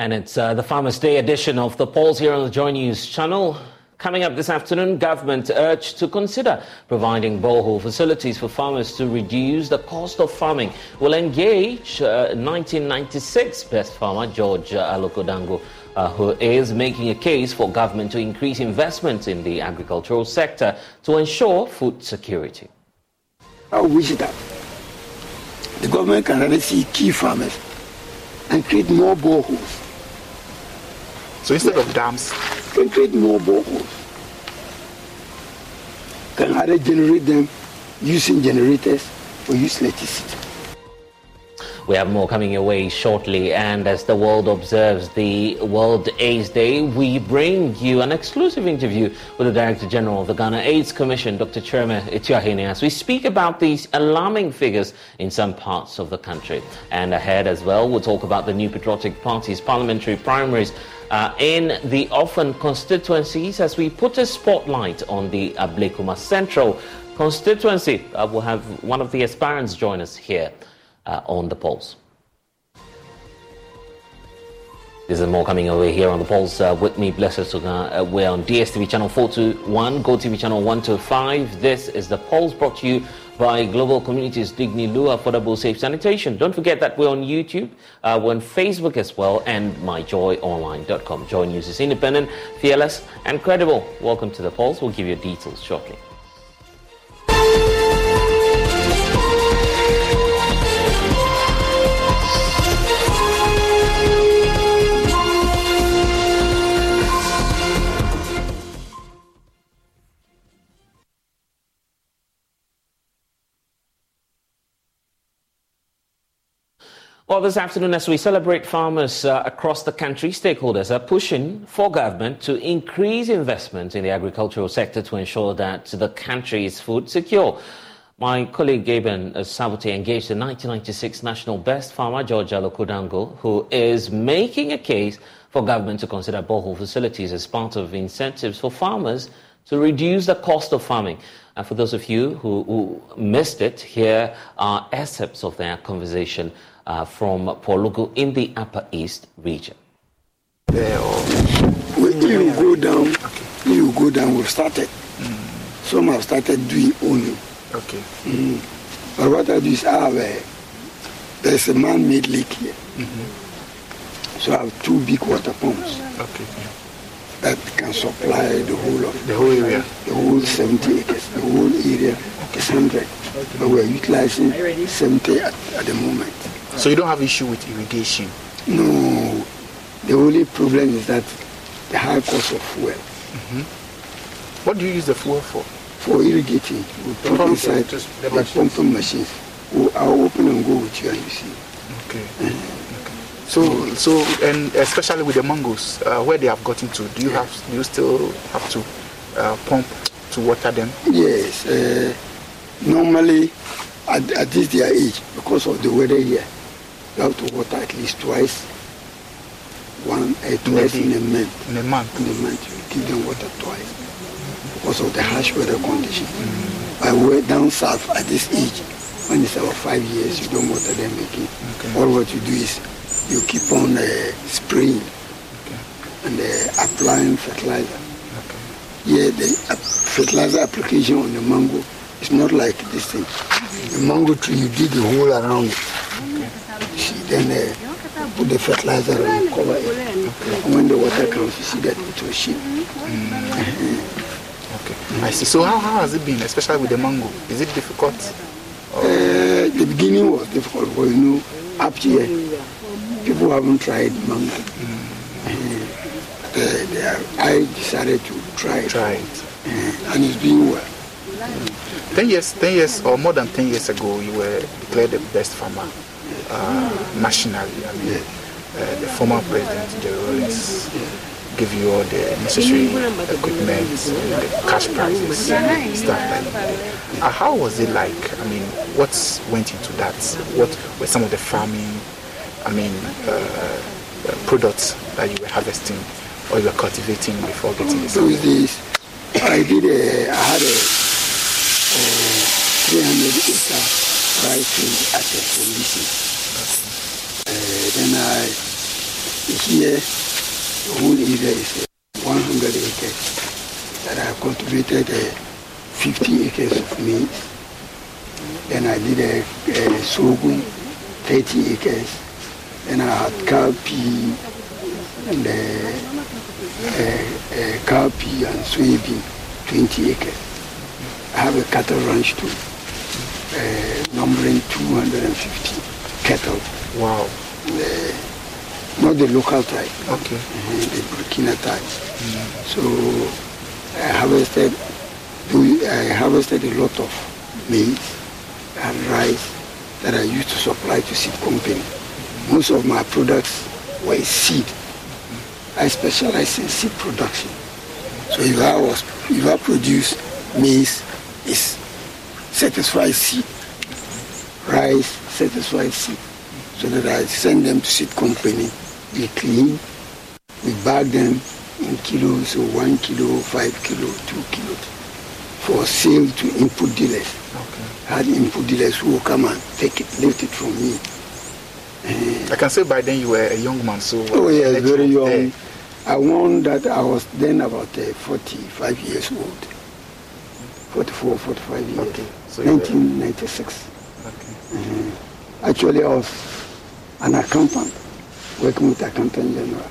And it's uh, the Farmers' Day edition of the polls here on the Joy News channel. Coming up this afternoon, government urged to consider providing borehole facilities for farmers to reduce the cost of farming. We'll engage uh, 1996 best farmer George uh, Aloko Dongo, uh, who is making a case for government to increase investment in the agricultural sector to ensure food security. I wish that the government can really see key farmers and create more boreholes so instead of dams, can create more boreholes. Can either generate them using generators or use electricity. We have more coming your way shortly, and as the world observes the World AIDS Day, we bring you an exclusive interview with the Director General of the Ghana AIDS Commission, Dr. Kyeremeh Atuahene, as we speak about these alarming figures in some parts of the country. And ahead as well, we'll talk about the New Patriotic Party's parliamentary primaries uh, in the Ofen constituencies as we put a spotlight on the Ablekuma Central constituency. Uh, we'll have one of the aspirants join us here uh, on the polls. This is more coming over here on the polls uh, with me, Blessed Suga. Uh, we're on DSTV channel 421, Go TV channel 125. This is the polls brought to you by Global Communities Dignilu Affordable Safe Sanitation. Don't forget that we're on YouTube, uh, we're on Facebook as well, and myjoyonline.com. Joy News is independent, fearless, and credible. Welcome to the polls. We'll give you details shortly. Well, this afternoon, as we celebrate farmers uh, across the country, stakeholders are pushing for government to increase investment in the agricultural sector to ensure that the country is food secure. My colleague Gaben Sabote engaged the 1996 National Best Farmer, George Aloko Dongo, who is making a case for government to consider borehole facilities as part of incentives for farmers to reduce the cost of farming. And for those of you who, who missed it, here are excerpts of their conversation uh, from Pwalugu in the Upper East region. When you go down, you go down, we've started. Mm. Some have started doing only. Okay. Mm. But what I do is I have a, there's a man-made lake here. Mm-hmm. So I have two big water pumps. Okay. That can supply the whole of the whole area. The whole 70 acres. The whole area is 100. But we're utilizing 70 at, at the moment. So you don't have issue with irrigation? No. The only problem is that the high cost of fuel. What do you use the fuel for? For irrigating, we put Pump, inside the the machines. pumping machines. We- I'll open and go with you and you see. Okay. okay. So, so, and especially with the mangoes, uh, where they have gotten to, do you have, do you still have to uh, pump to water them? Yes. Uh, normally, at, at this their age, because of the weather here, you have to water at least twice. One, uh, twice in a month. In a month? In a month, you give them water twice because of the harsh weather condition. But we're down south at this age, when it's about five years, you don't water them again. Okay. All what you do is you keep on uh, spraying and uh, applying fertilizer. Yeah, the uh, fertilizer application on the mango is not like this thing. The mango tree, you dig a hole around it. See, then uh, put the fertilizer and cover it. And when the water comes, you see that it will. Okay. I see. So how, how has it been, especially with the mango? Is it difficult? Uh, the beginning was difficult, but you know, up here, people haven't tried mango. Uh, they- they are- I decided to try it, Try it. uh, and it's doing well. Ten years, ten years, or more than ten years ago, you were declared the best farmer uh, nationally. I mean, uh, the former president Jerry Rawlings gave you all the necessary equipment, uh, the cash prizes, stuff like that. Uh, how was it like? I mean, what went into that? What were some of the farming? I mean, uh, uh, products that you were harvesting or you were cultivating before getting this? Those days, I did a, I had a, a 300 acre field at a condition. Uh, then I, here, the whole area is uh, 100 acres. That I cultivated uh, 50 acres of maize. Then I did a, a sorghum, 30 acres. Then I had cowpea and uh, uh, uh, cowpea and soybean, 20 acres. I have a cattle ranch too, numbering 250 cattle, Wow. uh, not the local type, Okay. uh, the Burkina type. So I harvested, I harvested a lot of maize and rice that I used to supply to seed company. Most of my products were seed. I specialize in seed production. So if I was, if I produce maize, it's satisfied seed. Rice, satisfy seed. So that I send them to seed company, we clean, we bag them in kilos, so one kilo, five kilo, two kilos, for sale to input dealers. Okay. Had input dealers who will come and take it, lift it from me. I can say by then you were a young man, so Oh yeah, very young. there. I won that I was then about uh, 45 years old. 44, 45 years. Okay, so you were- 1996. Okay. Uh, actually, I was an accountant, working with accountant general.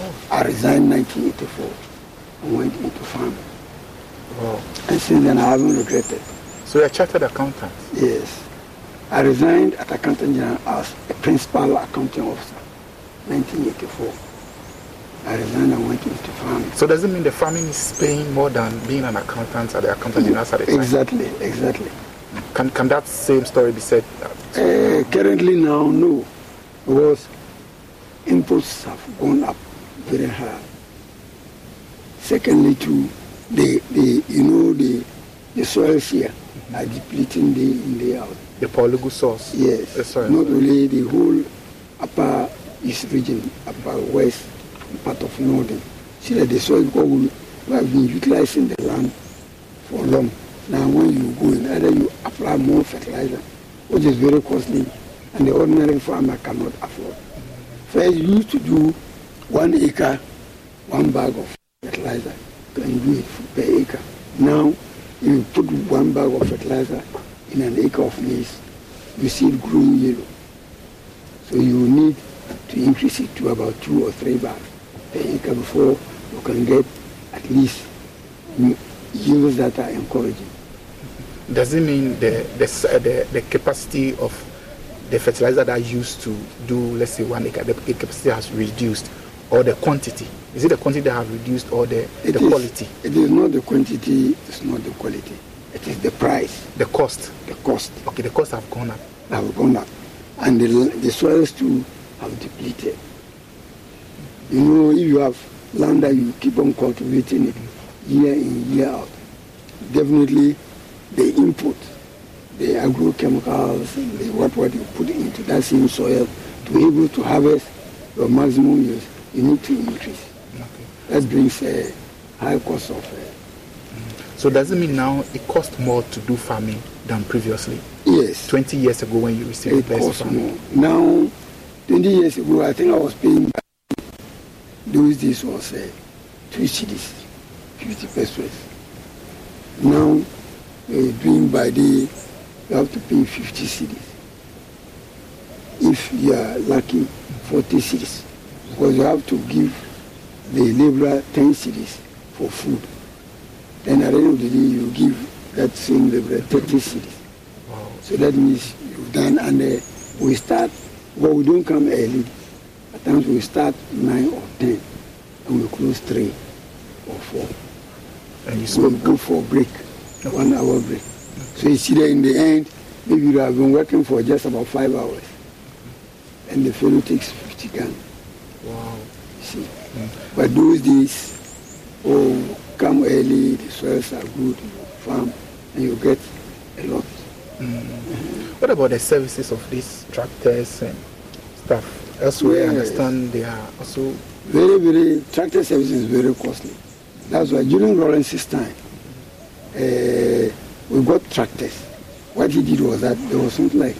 Oh. I resigned 1984 and went into farming. Wow. And since then, I haven't regretted. So you're a chartered accountant. Yes. I resigned at accountant general as a principal accounting officer, 1984. I resigned and went into farming. So does it mean the farming is paying more than being an accountant at the accountant general at the time? Exactly, exactly. Can, can that same story be said? Uh, currently now, no, because inputs have gone up very high. Secondly, too, the, the you know the the soils here are depleting day in day out. The polygon source? Yes, Uh, not only the whole upper east region, upper west, part of northern. See that the soil because we, have been utilizing the land for long. Now when you go in, either you apply more fertilizer, which is very costly, and the ordinary farmer cannot afford. First, you used to do one acre, one bag of fertilizer, can do it per acre. Now, you put one bag of fertilizer in an acre of maize, you see it growing yellow. So you need to increase it to about two or three bags acre before you can get at least yields that are encouraging. Does it mean the, the, uh, the, the capacity of the fertilizer that I used to do, let's say, one acre, the capacity has reduced, or the quantity? Is it the quantity that have reduced, or the, It the is- quality, It is not the quantity, it's not the quality. It is the price, the cost? the cost Okay, the cost have gone up. have gone up. And the, the soils too have depleted. You know, if you have land that you keep on cultivating it year in, year out, definitely the input, the agrochemicals, the what, what you put into that same soil to be able to harvest your maximum yield, you need to increase. That brings a high cost of uh, So does it mean now it costs more to do farming than previously? Yes, 20 years ago when you received it the best costs farming? more. Now, 20 years ago, I think I was paying, those days was uh, two cities, 50 pesos. Now, uh, doing by day, you have to pay 50 cities. If you are lucky, 40 cities. Because you have to give the laborer 10 cities for food. Then at the end of the day, you give that same laborer 30 cities. Wow. So that means you've done, and uh, we start, well, we don't come early. At times we start 9 or 10, and we close 3 or 4. And you So we go for a break, one hour break. So you see that in the end, maybe you have been working for just about 5 hours. And the fellow takes 50 gun, Wow. you see. But those days, oh, come early, the soils are good, you farm, and you get a lot. Mm. What about the services of these tractors and stuff? Elsewhere, I Yes. understand they are also very, very, tractor service is very costly. That's why during Rawlings's time, uh, we got tractors. What he did was that there was something like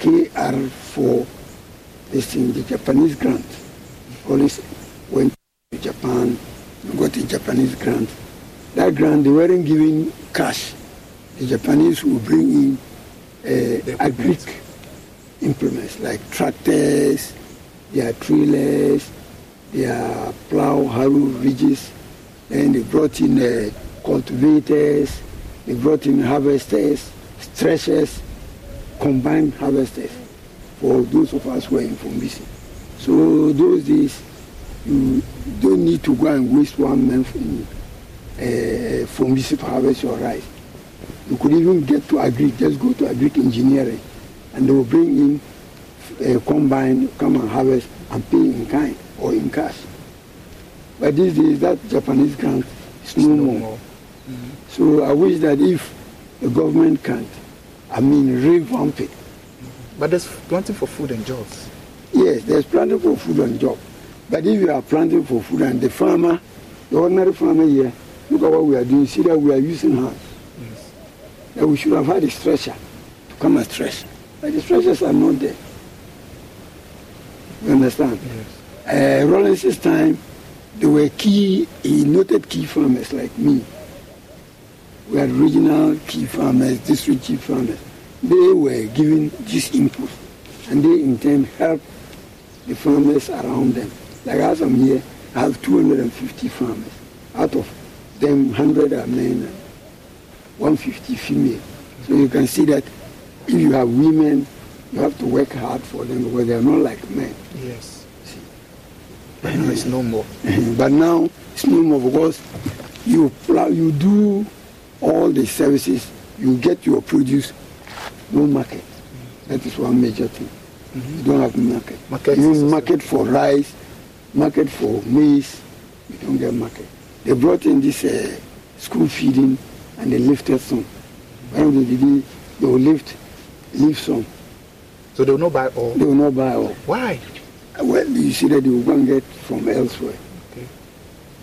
KR4, this thing, the Japanese grant. Always went to Japan, got a Japanese grant. That grant, they weren't giving cash. The Japanese would bring in uh, agric implements like tractors, their trailers, their plow harrow ridges, and they brought in uh, cultivators, they brought in harvesters, threshers, combined harvesters for those of us who are in Fumbisi. So those days, you don't need to go and waste one month in uh, Fumbisi to harvest your rice. You could even get to agri, just go to agric engineering, and they will bring in a combine, come and harvest and pay in kind or in cash. But these days, that Japanese grant is no, no more. more. So I wish that if the government can, I mean, revamp it. But there's plenty for food and jobs. Yes, there's planting for food and job. But if you are planting for food and the farmer, the ordinary farmer here, look at what we are doing. See that we are using hands. That we should have had a stretcher to come and stretch. But the stretchers are not there. You understand? Yes. Uh, Rawlings's time, there were key, he noted key farmers like me. We had regional key farmers, district key farmers. They were given this input, and they in turn helped the farmers around them. Like as I'm here, I have 250 farmers. Out of them, 100 are men and 150 female. So you can see that if you have women, you have to work hard for them because they are not like men. Yes. See? But now it's no more. but now it's no more because you plow, you do all the services, you get your produce, no market. That is one major thing. You don't have market. Market you market for rice, market for maize, you don't get market. They brought in this uh, school feeding and they lifted some. When they did it, they will lift, leave some. So they will not buy all. They will not buy all. Why? Well, you see that they will go and get from elsewhere. Okay.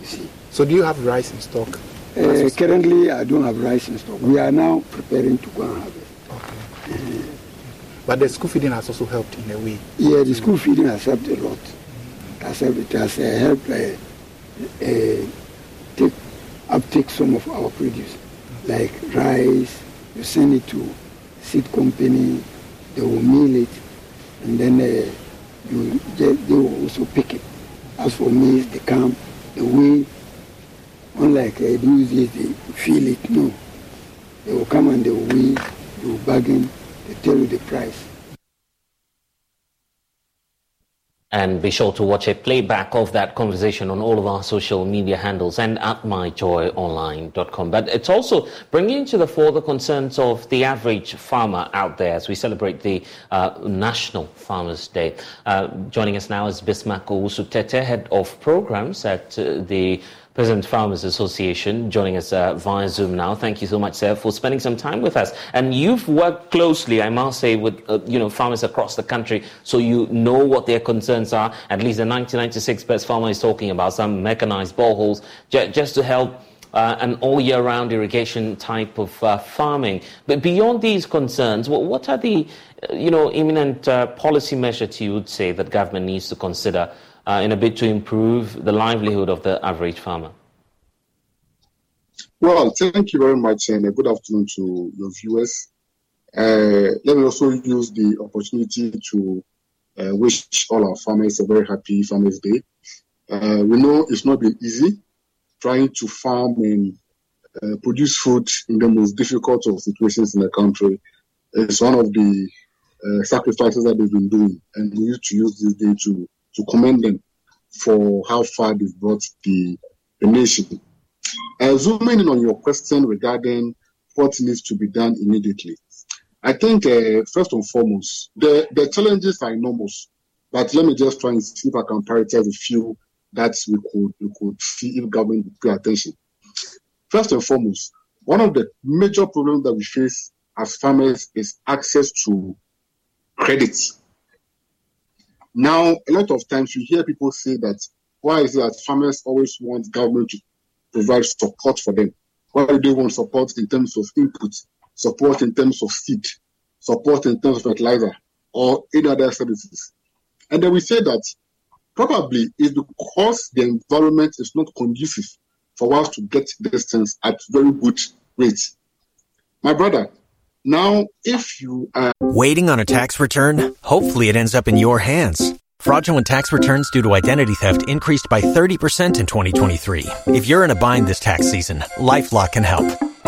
You see. So do you have rice in stock? Uh, currently, I don't have rice in stock. We are now preparing to go and harvest. But the school feeding has also helped in a way. Yeah, the school feeding has helped a lot. Has helped, it has uh, helped uh, uh, take uptake some of our produce, like rice. You send it to seed company, they will mill it, and then uh, you get, they will also pick it. As for maize, they come, they weigh. Unlike uh, those days, they feel it. No, they will come and they will weigh, they will bargain, they tell you the price. And be sure to watch a playback of that conversation on all of our social media handles and at myjoyonline.com. But it's also bringing to the fore the concerns of the average farmer out there as we celebrate the uh, National Farmers Day. Uh, joining us now is Bismarck Owusu-Tetteh, head of programs at uh, the Peasant Farmers Association, joining us uh, via Zoom now. Thank you so much, sir, for spending some time with us. And you've worked closely, I must say, with uh, you know farmers across the country, so you know what their concerns are. At least the 1996 best farmer is talking about some mechanized boreholes, j- just to help. Uh, an all year round irrigation type of uh, farming. But beyond these concerns, what, what are the uh, you know, imminent uh, policy measures you would say that government needs to consider uh, in a bid to improve the livelihood of the average farmer? Well, thank you very much, and a good afternoon to your viewers. Uh, let me also use the opportunity to uh, wish all our farmers a very happy Farmers Day. Uh, we know it's not been easy trying to farm and uh, produce food in the most difficult of situations in the country. It's one of the uh, sacrifices that they've been doing, and we need to use this day to to commend them for how far they've brought the, the nation. Uh, zooming in on your question regarding what needs to be done immediately, I think uh, first and foremost, the, the challenges are enormous. But let me just try and see if I can prioritize a few that we could we could see if government would pay attention. First and foremost, one of the major problems that we face as farmers is access to credit. Now, a lot of times you hear people say that why is it that farmers always want government to provide support for them? Why do they want support in terms of input, support in terms of seed, support in terms of fertilizer, or any other services? And then we say that probably is because the environment is not conducive for us to get these things at very good rates. My brother, now, if you are waiting on a tax return, hopefully it ends up in your hands. Fraudulent tax returns due to identity theft increased by 30% in 2023. If you're in a bind this tax season, LifeLock can help.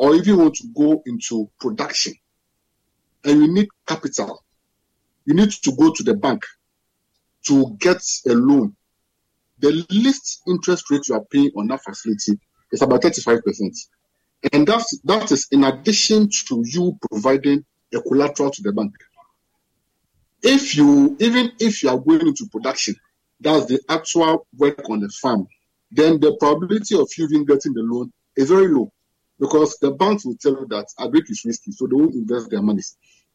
or if you want to go into production and you need capital, you need to go to the bank to get a loan. The least interest rate you are paying on that facility is about 35%. And that's, that is in addition to you providing a collateral to the bank. If you, even if you are going into production, that's the actual work on the farm, then the probability of you even getting the loan is very low because the banks will tell you that agric is risky, so they won't invest their money.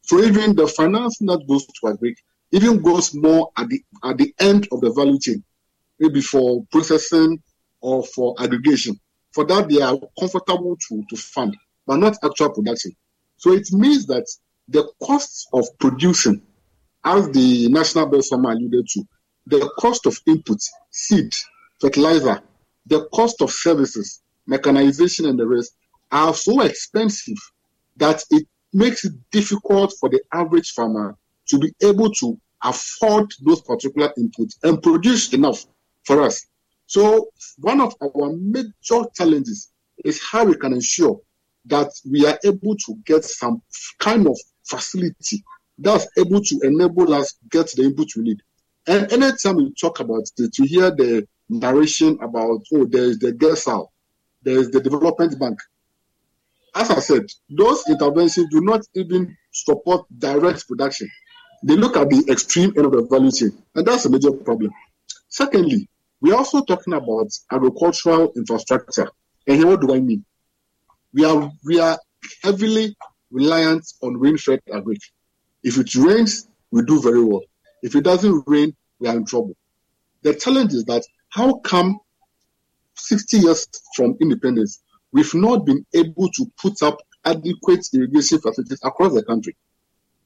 So even the financing that goes to agric even goes more at the at the end of the value chain, maybe for processing or for aggregation. For that, they are comfortable to, to fund, but not actual production. So it means that the costs of producing, as the National Farmer alluded to, the cost of input, seed, fertilizer, the cost of services, mechanization, and the rest are so expensive that it makes it difficult for the average farmer to be able to afford those particular inputs and produce enough for us. So one of our major challenges is how we can ensure that we are able to get some kind of facility that's able to enable us to get the input we need. And anytime we talk about it, you hear the narration about, oh, there's the GIRSAL, there's the development bank, as I said, those interventions do not even support direct production. They look at the extreme end of the value chain, and that's a major problem. Secondly, we're also talking about agricultural infrastructure. And here, what do I mean? We are we are heavily reliant on rain-fed agri. If it rains, we do very well. If it doesn't rain, we are in trouble. The challenge is that how come 60 years from independence, we've not been able to put up adequate irrigation facilities across the country?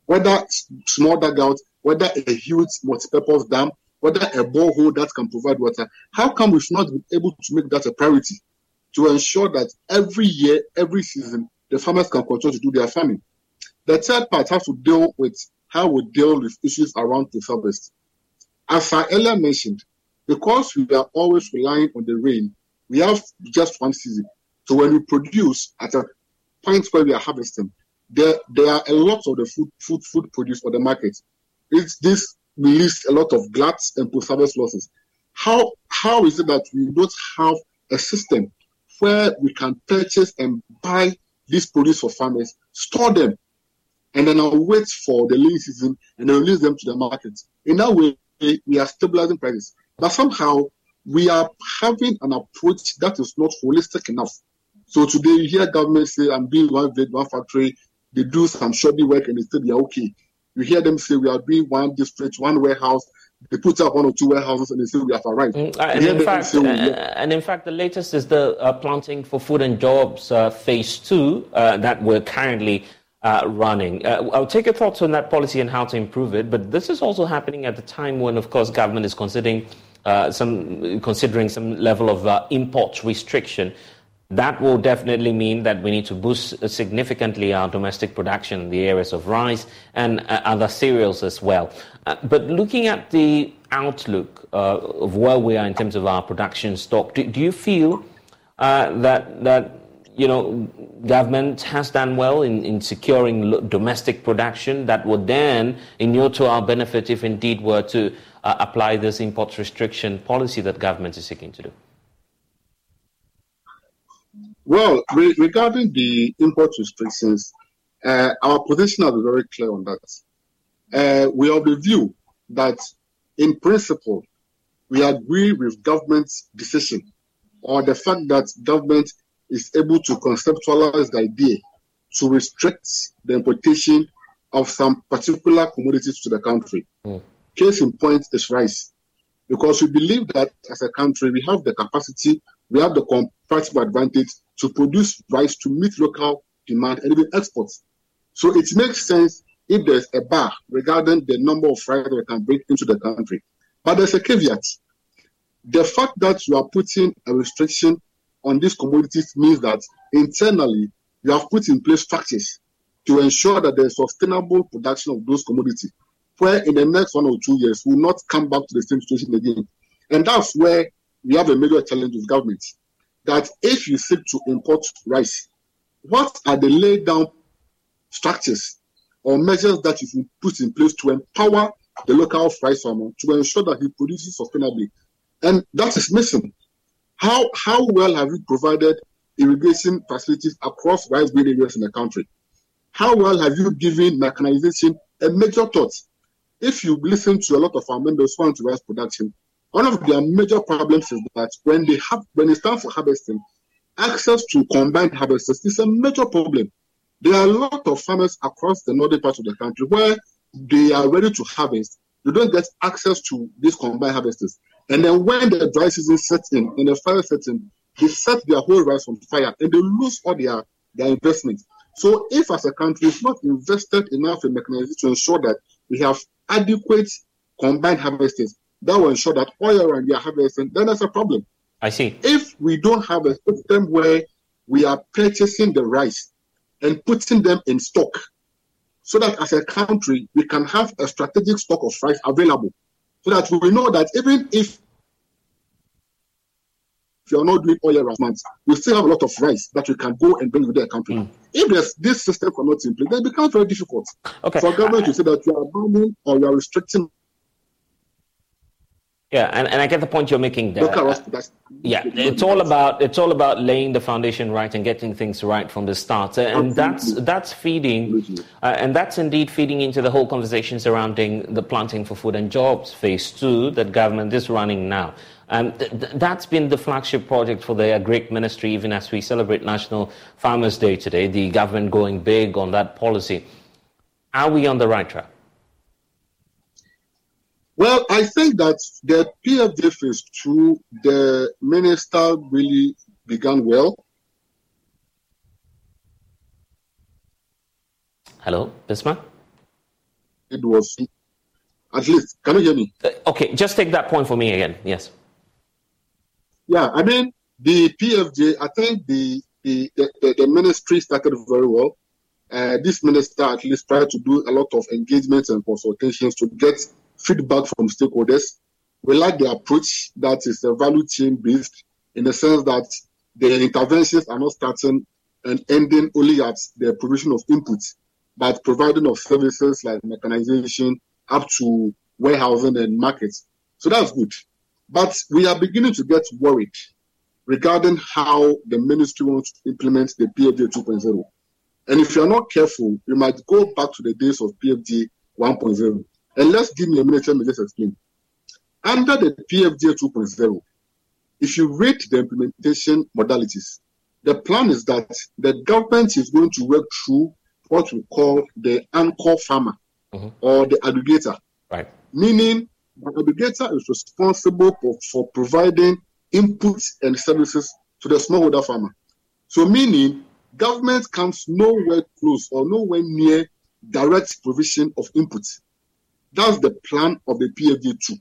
Whether small dugout, whether a huge multi-purpose dam, whether a borehole that can provide water, how come we've not been able to make that a priority to ensure that every year, every season, the farmers can continue to do their farming? The third part has to deal with how we deal with issues around the harvest. As I earlier mentioned, because we are always relying on the rain, we have just one season. So when we produce at a point where we are harvesting, there there are a lot of the food food food produced for the market. It's this released a lot of gluts and post-harvest losses. How how is it that we don't have a system where we can purchase and buy these produce for farmers, store them, and then I'll wait for the lean season and then release them to the market. In that way, we are stabilizing prices. But somehow we are having an approach that is not holistic enough. So today you hear government say, I'm doing one vid, one factory, they do some shoddy work and they say they are okay. You hear them say we are doing one district, one warehouse, they put up one or two warehouses and they say we have arrived. Mm, uh, and, in fact, uh, and, in fact, the latest is the uh, planting for food and jobs uh, phase two uh, that we're currently uh, running. I'll take your thoughts on that policy and how to improve it. But this is also happening at the time when, of course, government is considering some considering some level of import restriction. That will definitely mean that we need to boost significantly our domestic production in the areas of rice and uh, other cereals as well. Uh, but looking at the outlook uh, of where we are in terms of our production stock, do, do you feel uh, that that you know government has done well in, in securing domestic production that would then inure to our benefit if indeed were to uh, apply this import restriction policy that government is seeking to do? Well, re- regarding the import restrictions, uh, our position is very clear on that. Uh, we have the view that, in principle, we agree with government's decision or the fact that government is able to conceptualize the idea to restrict the importation of some particular commodities to the country. Mm. Case in point is rice. Because we believe that as a country, we have the capacity, we have the comparative advantage to produce rice to meet local demand and even exports. So it makes sense if there's a bar regarding the number of rice we can bring into the country. But there's a caveat. The fact that you are putting a restriction on these commodities means that internally you have put in place structures to ensure that there's sustainable production of those commodities, where in the next one or two years we will not come back to the same situation again. And that's where we have a major challenge with government that if you seek to import rice, what are the laid down structures or measures that you put in place to empower the local rice farmer to ensure that he produces sustainably? And that is missing. How how well have you provided irrigation facilities across rice growing areas in the country? How well have you given mechanization a major thought? If you listen to a lot of our members who want to rice production, one of their major problems is that when they have when it's time for harvesting, access to combined harvesters is a major problem. There are a lot of farmers across the northern part of the country where they are ready to harvest. They don't get access to these combined harvesters. And then when the dry season sets in and the fire sets in, they set their whole rice on fire and they lose all their, their investment. So if as a country it's not invested enough in mechanization to ensure that we have adequate combined harvesters, that will ensure that oil we are harvesting, then there's a problem. I see. If we don't have a system where we are purchasing the rice and putting them in stock, so that as a country we can have a strategic stock of rice available, so that we know that even if if you are not doing oil arrangements, we still have a lot of rice that we can go and bring within the country. Mm. If there's this system cannot in place, then it becomes very difficult okay. for government to say that you are banning or you are restricting Yeah, and, and I get the point you're making there. yeah, it's all about it's all about laying the foundation right and getting things right from the start, and that's that's feeding, uh, and that's indeed feeding into the whole conversation surrounding the planting for food and jobs phase two that government is running now. Um, th- th- that's been the flagship project for the Agric Ministry, even as we celebrate National Farmers Day today. The government going big on that policy. Are we on the right track? Well, I think that the PFJ is true. the minister really began well. Hello, Bismarck? It was, at least, can you hear me? Uh, okay, just take that point for me again, yes. Yeah, I mean, the PFJ, I think the, the, the, the ministry started very well. Uh, this minister at least tried to do a lot of engagements and consultations to get feedback from stakeholders. We like the approach that is a value chain based in the sense that the interventions are not starting and ending only at the provision of inputs, but providing of services like mechanization up to warehousing and markets. So that's good. But we are beginning to get worried regarding how the ministry wants to implement the PFJ 2.0. And if you're not careful, you might go back to the days of PFJ 1.0. And let's give me a minute, let me just explain. Under the PFJ 2.0, if you rate the implementation modalities, the plan is that the government is going to work through what we call the anchor farmer mm-hmm. or the aggregator. Right. Meaning the aggregator is responsible for, for providing inputs and services to the smallholder farmer. So meaning government comes nowhere close or nowhere near direct provision of inputs. That's the plan of the PFJ2.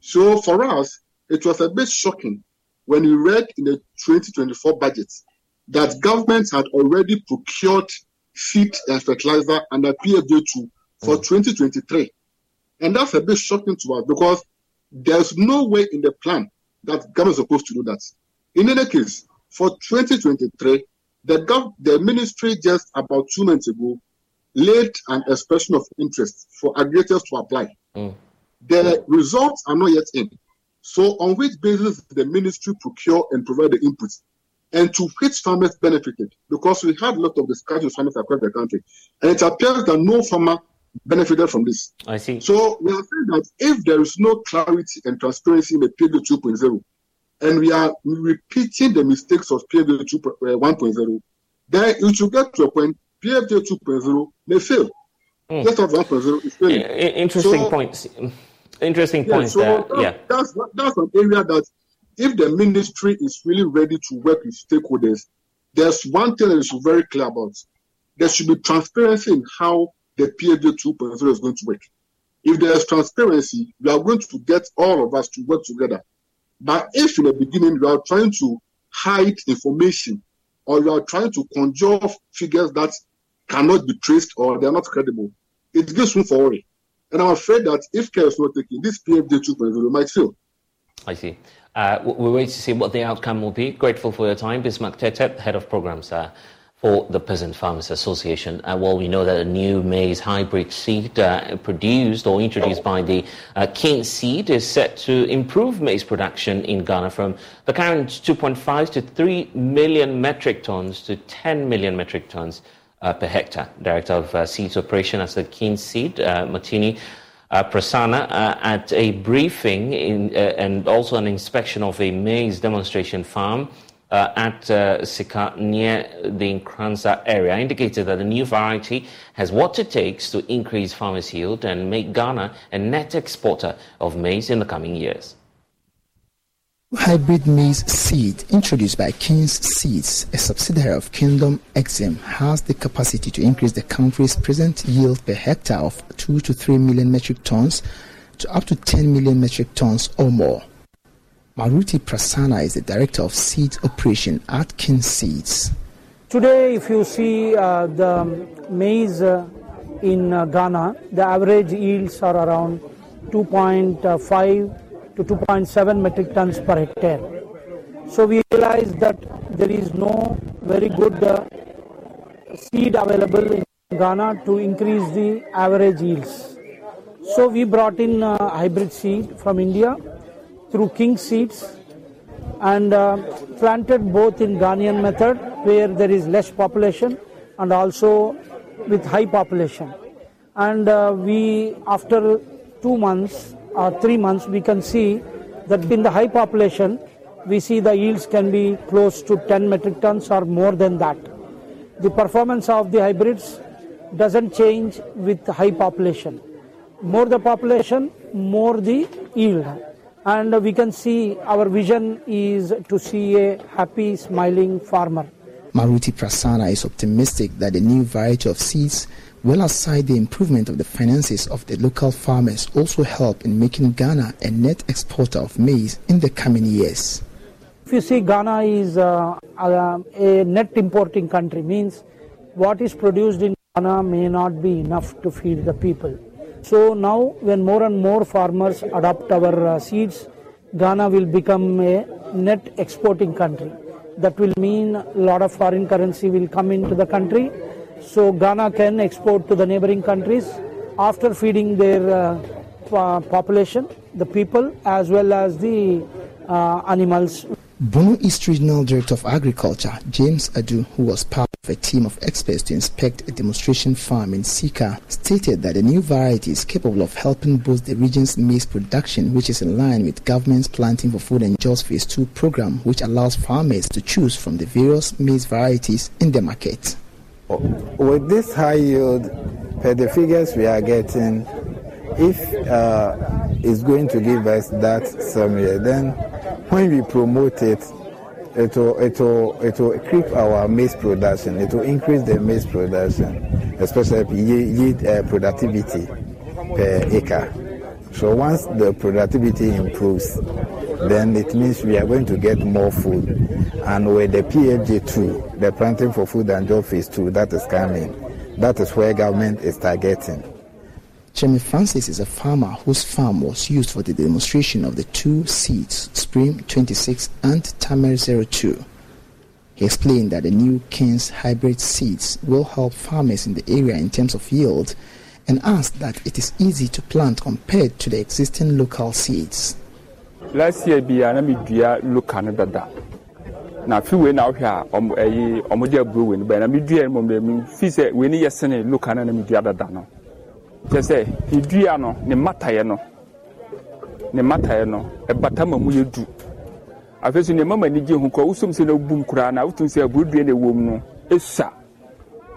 So for us, it was a bit shocking when we read in the 2024 budget that government had already procured seed and fertilizer under PFJ2 for mm. 2023. And that's a bit shocking to us because there's no way in the plan that government is supposed to do that. In any case, for 2023, the, gov- the ministry just about two months ago laid an expression of interest for aggregators to apply. Mm. The results are not yet in. So, on which basis the ministry procure and provide the inputs? And to which farmers benefited? Because we had a lot of discussions with farmers across the country. And it appears that no farmer benefited from this. I see. So, we are saying that if there is no clarity and transparency in the PFJ 2.0, and we are repeating the mistakes of PFJ 1.0, then it should get to a point PFJ 2.0 may fail. Mm. Just 1.0 is failing. Interesting so, points. Interesting yeah, points so there. That, yeah. That's, that's an area that if the ministry is really ready to work with stakeholders, there's one thing that is very clear about. There should be transparency in how the PFJ 2.0 is going to work. If there is transparency, we are going to get all of us to work together. But if in the beginning you are trying to hide information or you are trying to conjure figures that cannot be traced or they are not credible, it gives room for worry. And I'm afraid that if care is not taken, this PFJ 2.0 might fail. I see. Uh, we wait to see what the outcome will be. Grateful for your time. Bismarck Tetteh, Head of Programs uh, for the Peasant Farmers Association. Uh, well, we know that a new maize hybrid seed uh, produced or introduced by the uh, Seed is set to improve maize production in Ghana from the current 2.5 to 3 million metric tons to 10 million metric tons per hectare. Director of uh, Seeds Operation at the King Seed, uh, Maruti uh, Prasanna, uh, at a briefing in, uh, and also an inspection of a maize demonstration farm at Sika near the Nkranza area, indicated that the new variety has what it takes to increase farmers' yield and make Ghana a net exporter of maize in the coming years hybrid maize seed introduced by King's Seeds, a subsidiary of Kingdom Exim, has the capacity to increase the country's present yield per hectare of 2 to 3 million metric tons to up to 10 million metric tons or more. Maruti Prasanna is the director of seed operation at King's Seeds. Today, if you see uh, the maize uh, in uh, Ghana, the average yields are around 2.5 to 2.7 metric tons per hectare. So we realized that there is no very good uh, seed available in Ghana to increase the average yields. So we brought in uh, hybrid seed from India through King Seeds and uh, planted both in Ghanaian method where there is less population and also with high population. And uh, we, after two months or three months, we can see that in the high population, we see the yields can be close to 10 metric tons or more than that. The performance of the hybrids doesn't change with high population. More the population, more the yield. And we can see our vision is to see a happy, smiling farmer. Maruti Prasanna is optimistic that the new variety of seeds well aside the improvement of the finances of the local farmers also help in making Ghana a net exporter of maize in the coming years. If you see Ghana is uh, uh, a net importing country means what is produced in Ghana may not be enough to feed the people. So now when more and more farmers adopt our uh, seeds, Ghana will become a net exporting country. That will mean a lot of foreign currency will come into the country so Ghana can export to the neighboring countries after feeding their uh, population, the people, as well as the uh, animals. Bono East Regional Director of Agriculture, James Adu, who was part of a team of experts to inspect a demonstration farm in Sika, stated that the new variety is capable of helping boost the region's maize production, which is in line with government's Planting for Food and Jobs Phase 2 program, which allows farmers to choose from the various maize varieties in the market. With this high yield, per the figures we are getting, if uh, it's going to give us that some then when we promote it, it will, it will, it will creep our maize production. It will increase the maize production, especially yield uh, productivity per acre. So once the productivity improves, then it means we are going to get more food. And with the PFJ2, the Planting for Food and Job Phase 2, that is coming, that is where government is targeting. Chemi Francis is a farmer whose farm was used for the demonstration of the two seeds, Spring 26 and Tamer 02. He explained that the new King's hybrid seeds will help farmers in the area in terms of yield and asked that it is easy to plant compared to the existing local seeds. Last year bi na mi dua loka no dada. Na fi wei na ahwɛ a ɛyi ɔmo de aburo wei no bɛyɛ na mi dua no mo mi fi sɛ wei ni yɛ sene loka no na mi dua dada no. Kyɛ sɛ ne dua no ne mmataeɛ no ne mmataeɛ no ɛbata ma mu yɛ du. Afei so ne mama ni gye ho kɔ wosom sɛ na bum koraa na wotum sɛ aburo dua na ɛwɔ mu no esua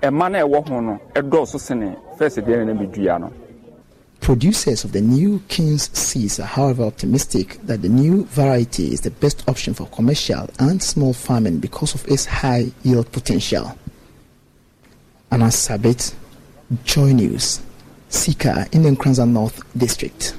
ɛma na ɛwɔ ho no ɛdɔɔso sene. Fɛs deɛ na mi dua no. Producers of the new King's seeds are, however, optimistic that the new variety is the best option for commercial and small farming because of its high yield potential. Anna Sabit, Joy News, Sika in the Nkranza North District.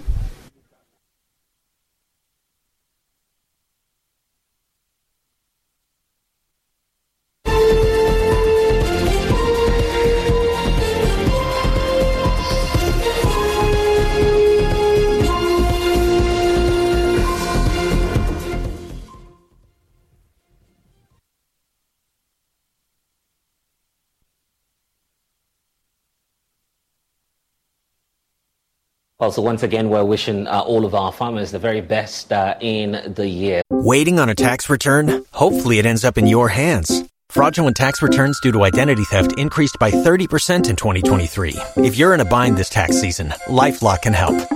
Also, once again, we're wishing uh, all of our farmers the very best uh, in the year. Waiting on a tax return? Hopefully, it ends up in your hands. Fraudulent tax returns due to identity theft increased by 30% in 2023. If you're in a bind this tax season, LifeLock can help.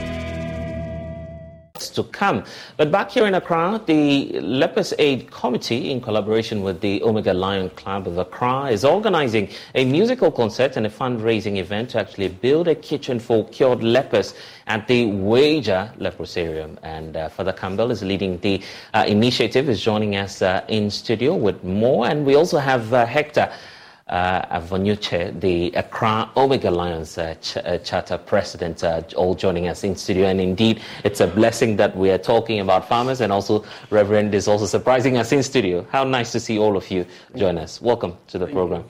To come. But back here in Accra, the Lepers Aid Committee, in collaboration with the Omega Lion Club of Accra, is organizing a musical concert and a fundraising event to actually build a kitchen for cured lepers at the Weija Leprosarium. And uh, Father Campbell is leading the uh, initiative, is joining us uh, in studio with more. And we also have uh, Hector uh, the Accra Omega Lions uh, ch- uh, Charter President, uh, all joining us in studio. And indeed, it's a blessing that we are talking about farmers, and also Reverend is also surprising us in studio. How nice to see all of you join us. Welcome to the program.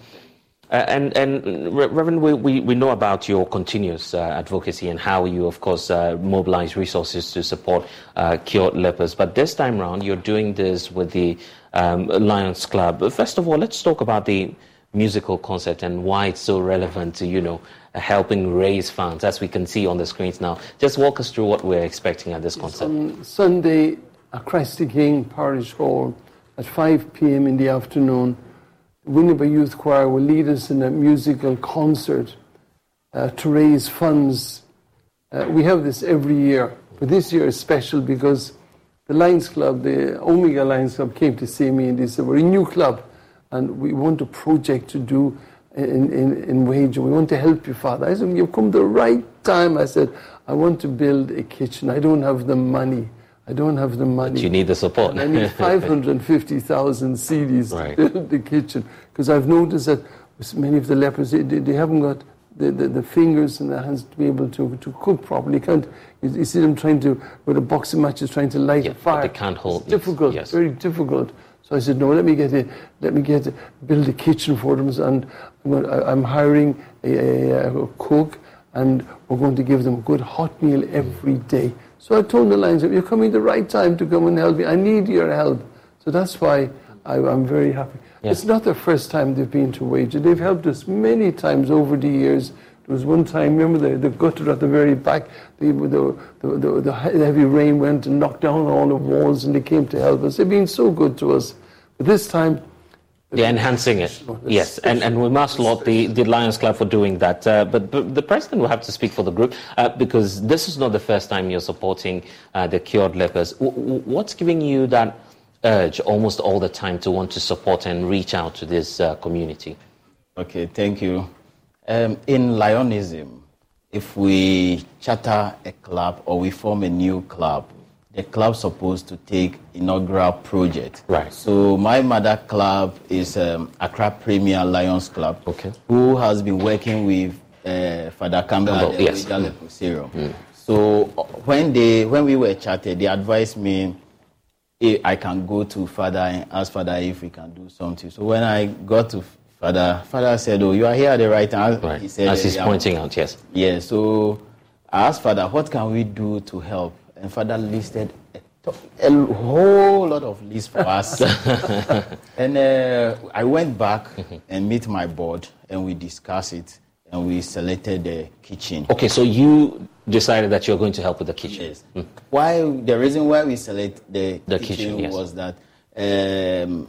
Uh, and, and Reverend, we, we, we, know about your continuous uh, advocacy and how you, of course, uh, mobilize resources to support uh, cured lepers. But this time around, you're doing this with the um, Lions Club. First of all, let's talk about the musical concert and why it's so relevant to, you know, helping raise funds, as we can see on the screens now. Just walk us through what we're expecting at this concert. On Sunday at Christ the King Parish Hall at 5 p.m. in the afternoon, Winneba Youth Choir will lead us in a musical concert uh, to raise funds. Uh, we have this every year, but this year is special because the Lions Club, the Omega Lions Club, came to see me and they said, We're a new club and we want a project to do in, in, in Weija. We want to help you, Father. I said, You've come the right time. I said, I want to build a kitchen. I don't have the money. I don't have the money. But you need the support. I need 550,000 cedis right. to build the kitchen. Because I've noticed that many of the lepers, they, they haven't got the, the, the, fingers and the hands to be able to, to cook properly. You can't, you, you see them trying to, with a box of matches, trying to light yeah, a fire. they can't hold. It's difficult, yes. very difficult. So I said, no, let me get a, let me get a, build a kitchen for them, and I'm, I'm hiring a, a, a, cook, and we're going to give them a good hot meal every day. So I told the Lions, you're coming the right time to come and help me. I need your help. So that's why I, am very happy. Yes. It's not the first time they've been to Weija. They've helped us many times over the years. There was one time, remember the, the gutter at the very back, the, the, the, the heavy rain went and knocked down all the walls and they came to help us. They've been so good to us. This time, they're enhancing it. Yes, and, and we must laud the, the Lions Club for doing that. Uh, but, but, the president will have to speak for the group uh, because this is not the first time you're supporting uh, the cured lepers. W- what's giving you that urge almost all the time to want to support and reach out to this uh, community? Okay, thank you. Um, in Lionism, if we charter a club or we form a new club, the club supposed to take inaugural project. Right. So my mother club is um, Accra Premier Lions Club, okay. who has been working with uh, Father Campbell at the yes. mm. mm. So when they when we were chatted, they advised me I can go to Father and ask Father if we can do something. So when I got to Father, Father said, "Oh, you are here at the right time." Right. He said, As he's pointing out, yes. Yeah. So I asked Father, "What can we do to help?" And Father listed a, a whole lot of lists for us. and uh, I went back and meet my board, and we discussed it, and we selected the kitchen. Okay, so you decided that you're going to help with the kitchen. Yes. Mm. Why the reason why we select the, the kitchen, kitchen yes. was that um,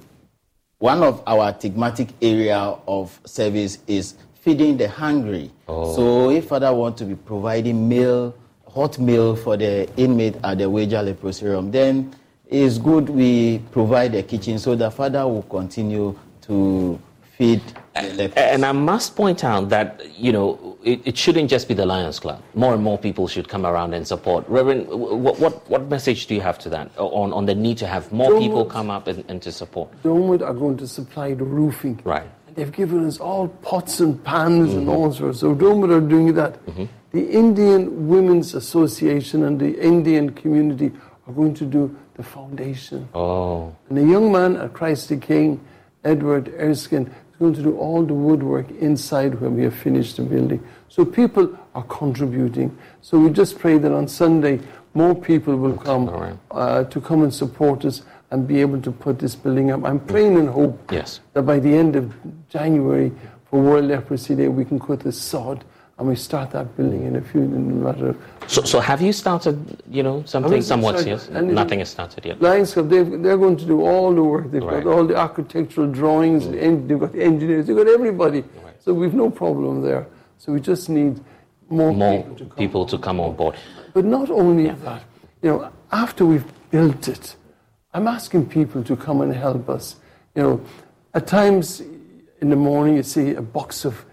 one of our thematic area of service is feeding the hungry. Oh. So if Father want to be providing meal hot meal for the inmate at the Weija Leprosarium, then it's good we provide a kitchen so the father will continue to feed and I must point out that, you know, it, it, shouldn't just be the Lions Club. More and more people should come around and support. Reverend, what, what, what message do you have to that on, on the need to have more people come up and, and to support? Dormont are going to supply the roofing. Right. And they've given us all pots and pans mm-hmm. and all sorts. So Dormont are doing that. Mm-hmm the Indian Women's Association and the Indian community are going to do the foundation. Oh. And a young man at Christ the King, Edward Erskine, is going to do all the woodwork inside when we have finished the building. So people are contributing. So we just pray that on Sunday more people will come uh, to come and support us and be able to put this building up. I'm praying and hope yes. that by the end of January for World Leprosy Day we can put the sod and we start that building in a few in a matter of. So, so have you started? You know, something somewhat. Yes, nothing has started yet. Lions Club, they're going to do all the work. They've right. got all the architectural drawings. Mm. They've got the engineers. They've got everybody. Right. So we've no problem there. So we just need more, more people, to come, people to come on board. But not only yeah. that, you know, after we've built it, I'm asking people to come and help us. You know, at times in the morning you see a box of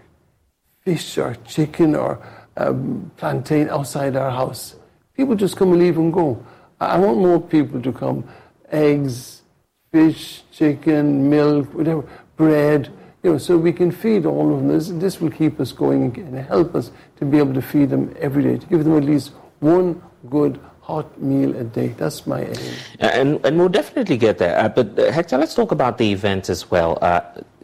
fish or chicken or um, plantain outside our house. People just come and leave and go. I want more people to come. Eggs, fish, chicken, milk, whatever, bread, you know, so we can feed all of them. This, this will keep us going and help us to be able to feed them every day, to give them at least one good hot meal a day. That's my aim. Uh, and, and we'll definitely get there. Uh, but uh, Hector, let's talk about the event as well. Uh,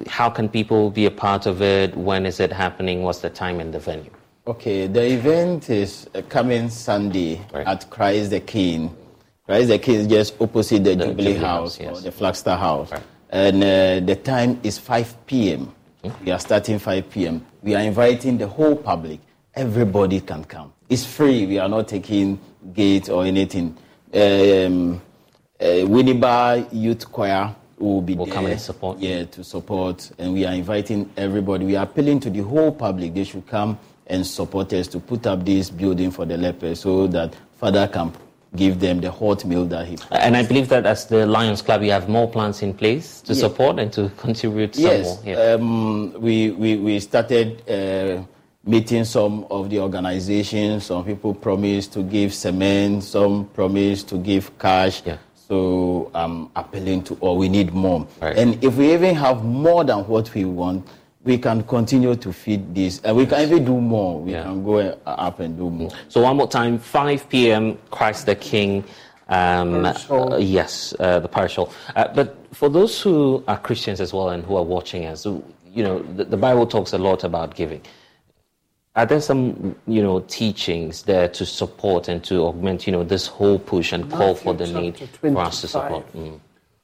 how can people be a part of it? When is it happening? What's the time and the venue? Okay, the event is uh, coming Sunday right. at Christ the King. Christ the King is just opposite the, the Jubilee, House, House yes. or the Flagstaff House. Right. And uh, the time is 5 p.m. Hmm? We are starting 5 p.m. We are inviting the whole public. Everybody can come. It's free. We are not taking gate or anything. Um, uh, Youth Choir will be will there, come and support. Yeah, to support. And we are inviting everybody. We are appealing to the whole public. They should come and support us to put up this building for the lepers so that Father can give them the hot meal that he. And I believe that as the Lions Club, you have more plans in place to support and to contribute yes. some more. Yeah. Um, we, we, we started uh, meeting some of the organizations. Some people promised to give cement, some promised to give cash. Yeah. So I'm appealing to all. We need more. Right. And if we even have more than what we want, we can continue to feed this. And we can even do more. We yeah. can go up and do more. So, one more time 5 p.m., Christ the King. Um, uh, yes, uh, the partial. Uh, but for those who are Christians as well and who are watching us, you know, the, the, Bible talks a lot about giving. Are there some, you know, teachings there to support and to augment, you know, this whole push and call for the need 25. for us to support? Mm.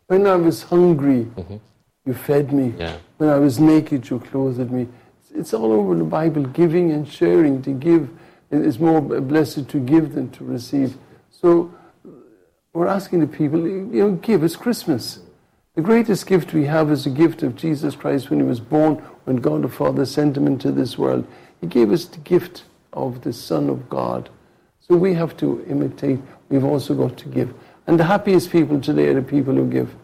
When I was hungry, mm-hmm you fed me. Yeah. When I was naked, you clothed me. It's all over the Bible. Giving and sharing. To give is more blessed to give than to receive. So we're asking the people, you know, give. It's Christmas. The greatest gift we have is the gift of Jesus Christ when he was born, when God the Father sent him into this world. He gave us the gift of the Son of God. So we have to imitate. We've also got to give. And the happiest people today are the people who give.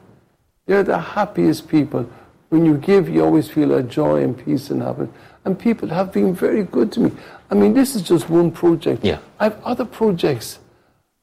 They're the happiest people. When you give, you always feel a joy and peace and happiness. And people have been very good to me. I mean, this is just one project. Yeah. I have other projects.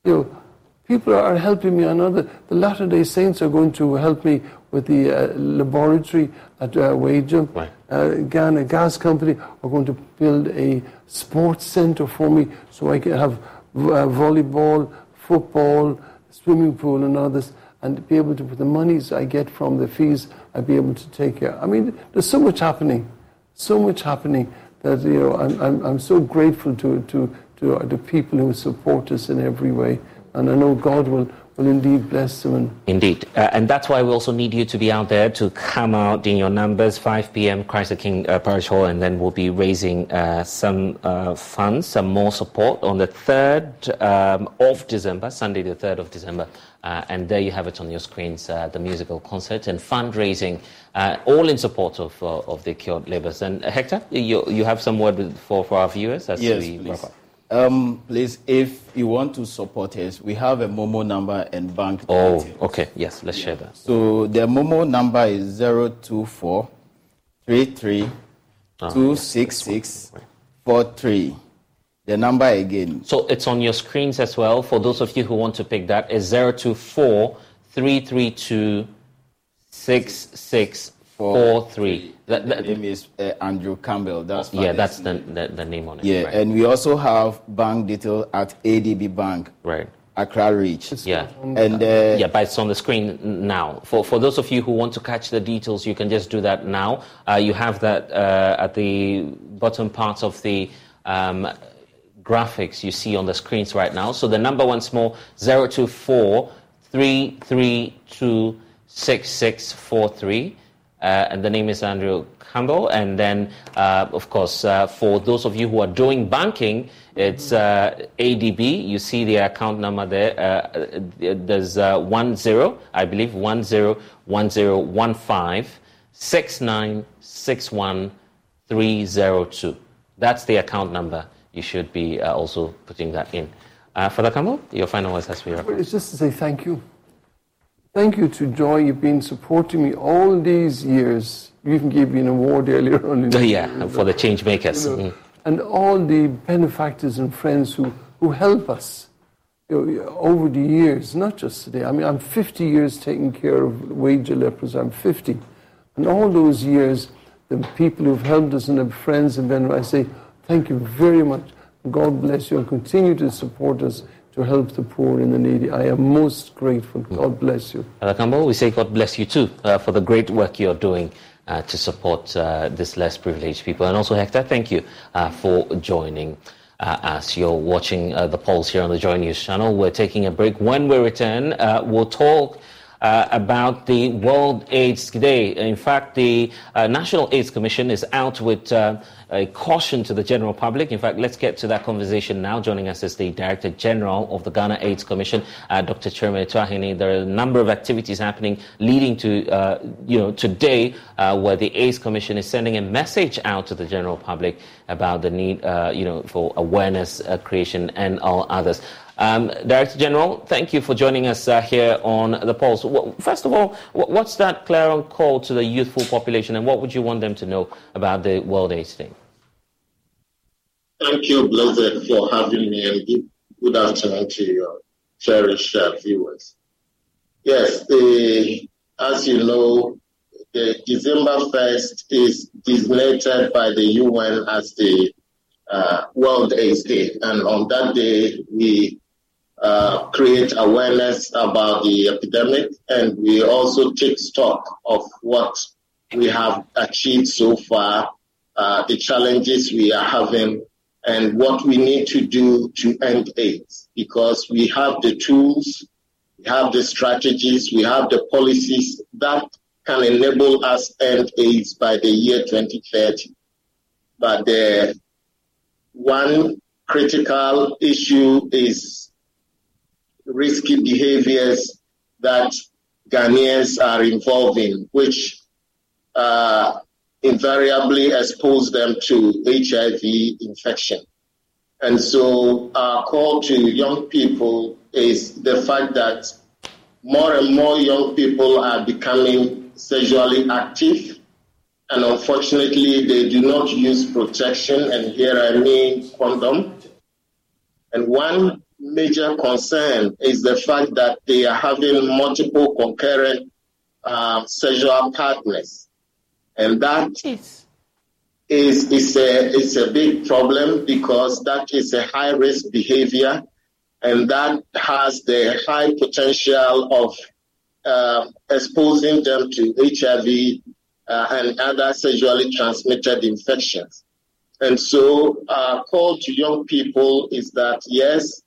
You know, people are helping me on other. The Latter Day Saints are going to help me with the uh, laboratory at uh, Weija. Right. Uh, Ghana Gas Company are going to build a sports center for me so I can have uh, volleyball, football, swimming pool, and others and be able to, with the monies I get from the fees, I'd be able to take care. I mean, there's so much happening, so much happening that, you know, I'm, I'm, I'm so grateful to, to, to the people who support us in every way. And I know God will, will indeed bless them. Indeed. Uh, and that's why we also need you to be out there to come out in your numbers, 5 p.m., Christ the King uh, Parish Hall, and then we'll be raising uh, some uh, funds, some more support on the 3rd um, of December, Sunday the 3rd of December. Uh, and there you have it on your screens, uh, the musical concert and fundraising, all in support of, of the cured labours. And Hector, you, you have some word for, for our viewers as yes, we wrap up. Um, please, if you want to support us, we have a Momo number and bank Oh, details. okay. Yes, let's yeah. share that. So the Momo number is 024 33 ah, 266 43. The number again. So it's on your screens as well. For those of you who want to pick that, is 024 332 four three. That, that, name is uh, Andrew Campbell. That's yeah, that's the, the, the name on it. Yeah, right. and we also have bank detail at ADB Bank. Right. Accra Reach. Yeah. And uh, yeah, but it's on the screen now. For for those of you who want to catch the details, you can just do that now. Uh, you have that uh, at the bottom part of the. Um, graphics you see on the screens right now. So the number once more 024 332 6643. Uh, and the name is Andrew Campbell. And then, uh, of course, uh, for those of you who are doing banking, it's uh, ADB. You see the account number there. Uh, there's uh, one zero, I believe, one zero one zero one five six nine six one three zero two. That's the account number. You should be also putting that in. Father Campbell, your final words as we well, It's just to say thank you. Thank you to Joy. You've been supporting me all these years. You even gave me an award earlier on. yeah, for the change makers. You know, mm. And all the benefactors and friends who, who help us you know, over the years, not just today. I mean, I'm 50 years taking care of Weija lepers. I'm 50. And all those years, the people who've helped us and the friends and then I say, thank you very much. God bless you and continue to support us to help the poor and the needy. I am most grateful. God bless you. Campbell, we say God bless you too uh, for the great work you're doing uh, to support uh, this less privileged people. And also, Hector, thank you uh, for joining. Uh, as you're watching uh, the Pulse here on the Joy News channel, we're taking a break. When we return, we'll talk uh, about the World AIDS Day. In fact, the uh, National AIDS Commission is out with uh, a caution to the general public. In fact, let's get to that conversation now. Joining us is the Director General of the Ghana AIDS Commission, uh, Dr. Kyeremeh Tuahene. There are a number of activities happening leading to, uh, you know, today uh, where the AIDS Commission is sending a message out to the general public about the need, you know, for awareness creation and all others. Um, Director General, thank you for joining us uh, here on the Pulse. First of all, what's that clarion call to the youthful population, and what would you want them to know about the World AIDS Day? Thank you, Blessed, for having me, and good, good afternoon to your cherished uh, viewers. Yes, the, as you know, the December 1st is designated by the UN as the uh, World AIDS Day, and on that day we uh, create awareness about the epidemic, and we also take stock of what we have achieved so far, uh, the challenges we are having, and what we need to do to end AIDS. Because we have the tools, we have the strategies, we have the policies that can enable us end AIDS by the year 2030. But the one critical issue is risky behaviors that Ghanaians are involved in, which uh, invariably expose them to HIV infection. And so our call to young people is the fact that more and more young people are becoming sexually active. And unfortunately, they do not use protection. And here I mean condom. And one major concern is the fact that they are having multiple concurrent uh, sexual partners. And that is, is, a, is a big problem because that is a high risk behavior and that has the high potential of uh, exposing them to HIV uh, and other sexually transmitted infections. And so our call to young people is that yes,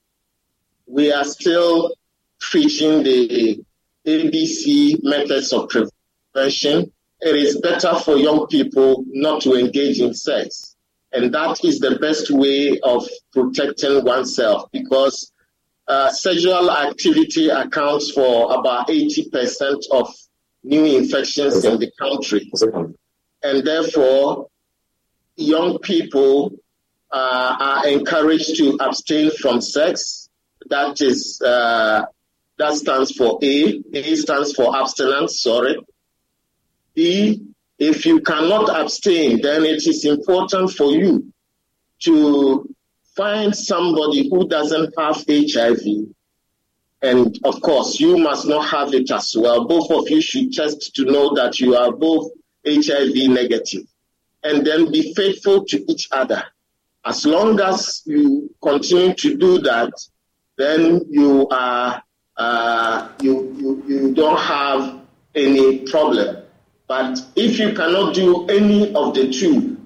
we are still preaching the ABC methods of prevention. It is better for young people not to engage in sex. And that is the best way of protecting oneself because uh, sexual activity accounts for about 80% of new infections in the country. And therefore, young people uh, are encouraged to abstain from sex that is uh, that stands for A. A stands for abstinence. Sorry. B. If you cannot abstain, then it is important for you to find somebody who doesn't have HIV. And of course, you must not have it as well. Both of you should test to know that you are both HIV negative. And then be faithful to each other. As long as you continue to do that, then you are uh, you, you you don't have any problem. But if you cannot do any of the two,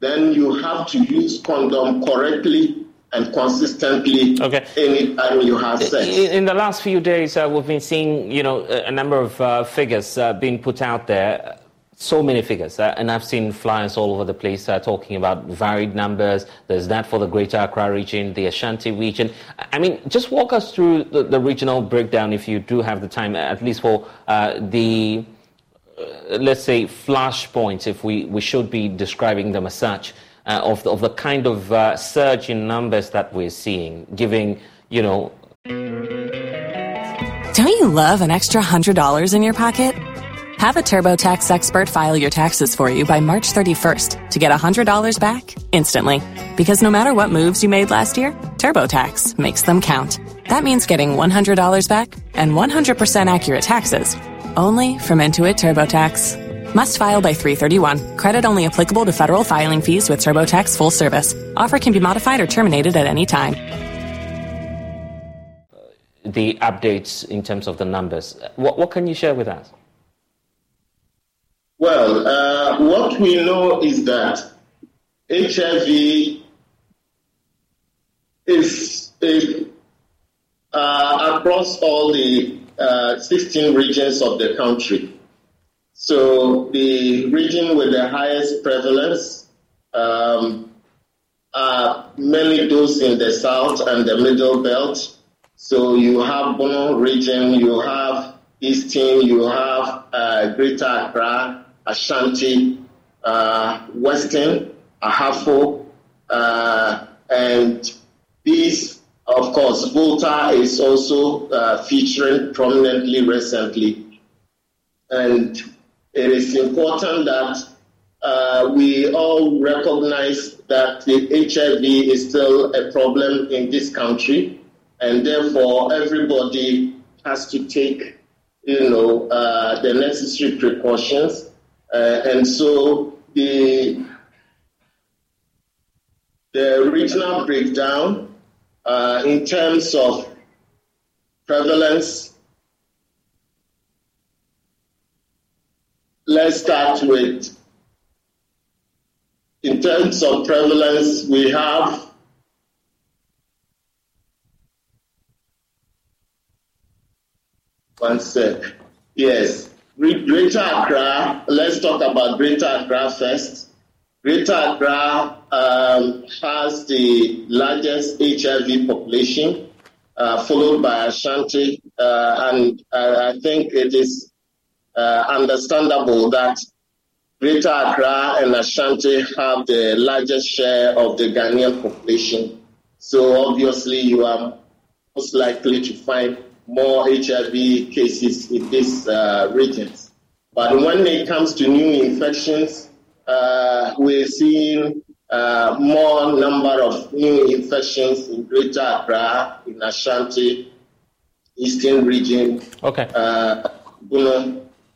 then you have to use condom correctly and consistently okay. anytime you have sex. In the last few days, uh, we've been seeing, you know, a number of uh, figures uh, being put out there so many figures, uh, and I've seen flyers all over the place uh, talking about varied numbers. There's that for the Greater Accra region, the Ashanti region. I mean, just walk us through the, the regional breakdown if you do have the time, at least for uh, the, uh, let's say, flashpoints, if we, we should be describing them as such, uh, of, the, of the kind of uh, surge in numbers that we're seeing, giving you know. Don't you love an extra $100 in your pocket? Have a TurboTax expert file your taxes for you by March 31st to get $100 back instantly. Because no matter what moves you made last year, TurboTax makes them count. That means getting $100 back and 100% accurate taxes only from Intuit TurboTax. Must file by 331. Credit only applicable to federal filing fees with TurboTax full service. Offer can be modified or terminated at any time. The updates in terms of the numbers. What, what can you share with us? Well, uh, what we know is that HIV is, is uh, across all the uh, 16 regions of the country. So the region with the highest prevalence um, are mainly those in the south and the middle belt. So you have Bono region, you have Eastern, you have uh, Greater Accra, Ashanti, uh, Western, Ahafo, uh, and these, of course, Volta is also uh, featuring prominently recently. And it is important that uh, we all recognize that the HIV is still a problem in this country, and therefore everybody has to take, you know, uh, the necessary precautions uh, and so the, the regional breakdown uh, in terms of prevalence, let's start with, in terms of prevalence, we have one sec. Yes. Greater Accra, let's talk about Greater Accra first. Greater Accra um, has the largest HIV population, uh, followed by Ashanti, uh, and uh, I think it is uh, understandable that Greater Accra and Ashanti have the largest share of the Ghanaian population. So obviously, you are most likely to find more HIV cases in these uh, regions. But when it comes to new infections, uh, we're seeing uh, more number of new infections in Greater Accra, in Ashanti, Eastern region, okay, uh,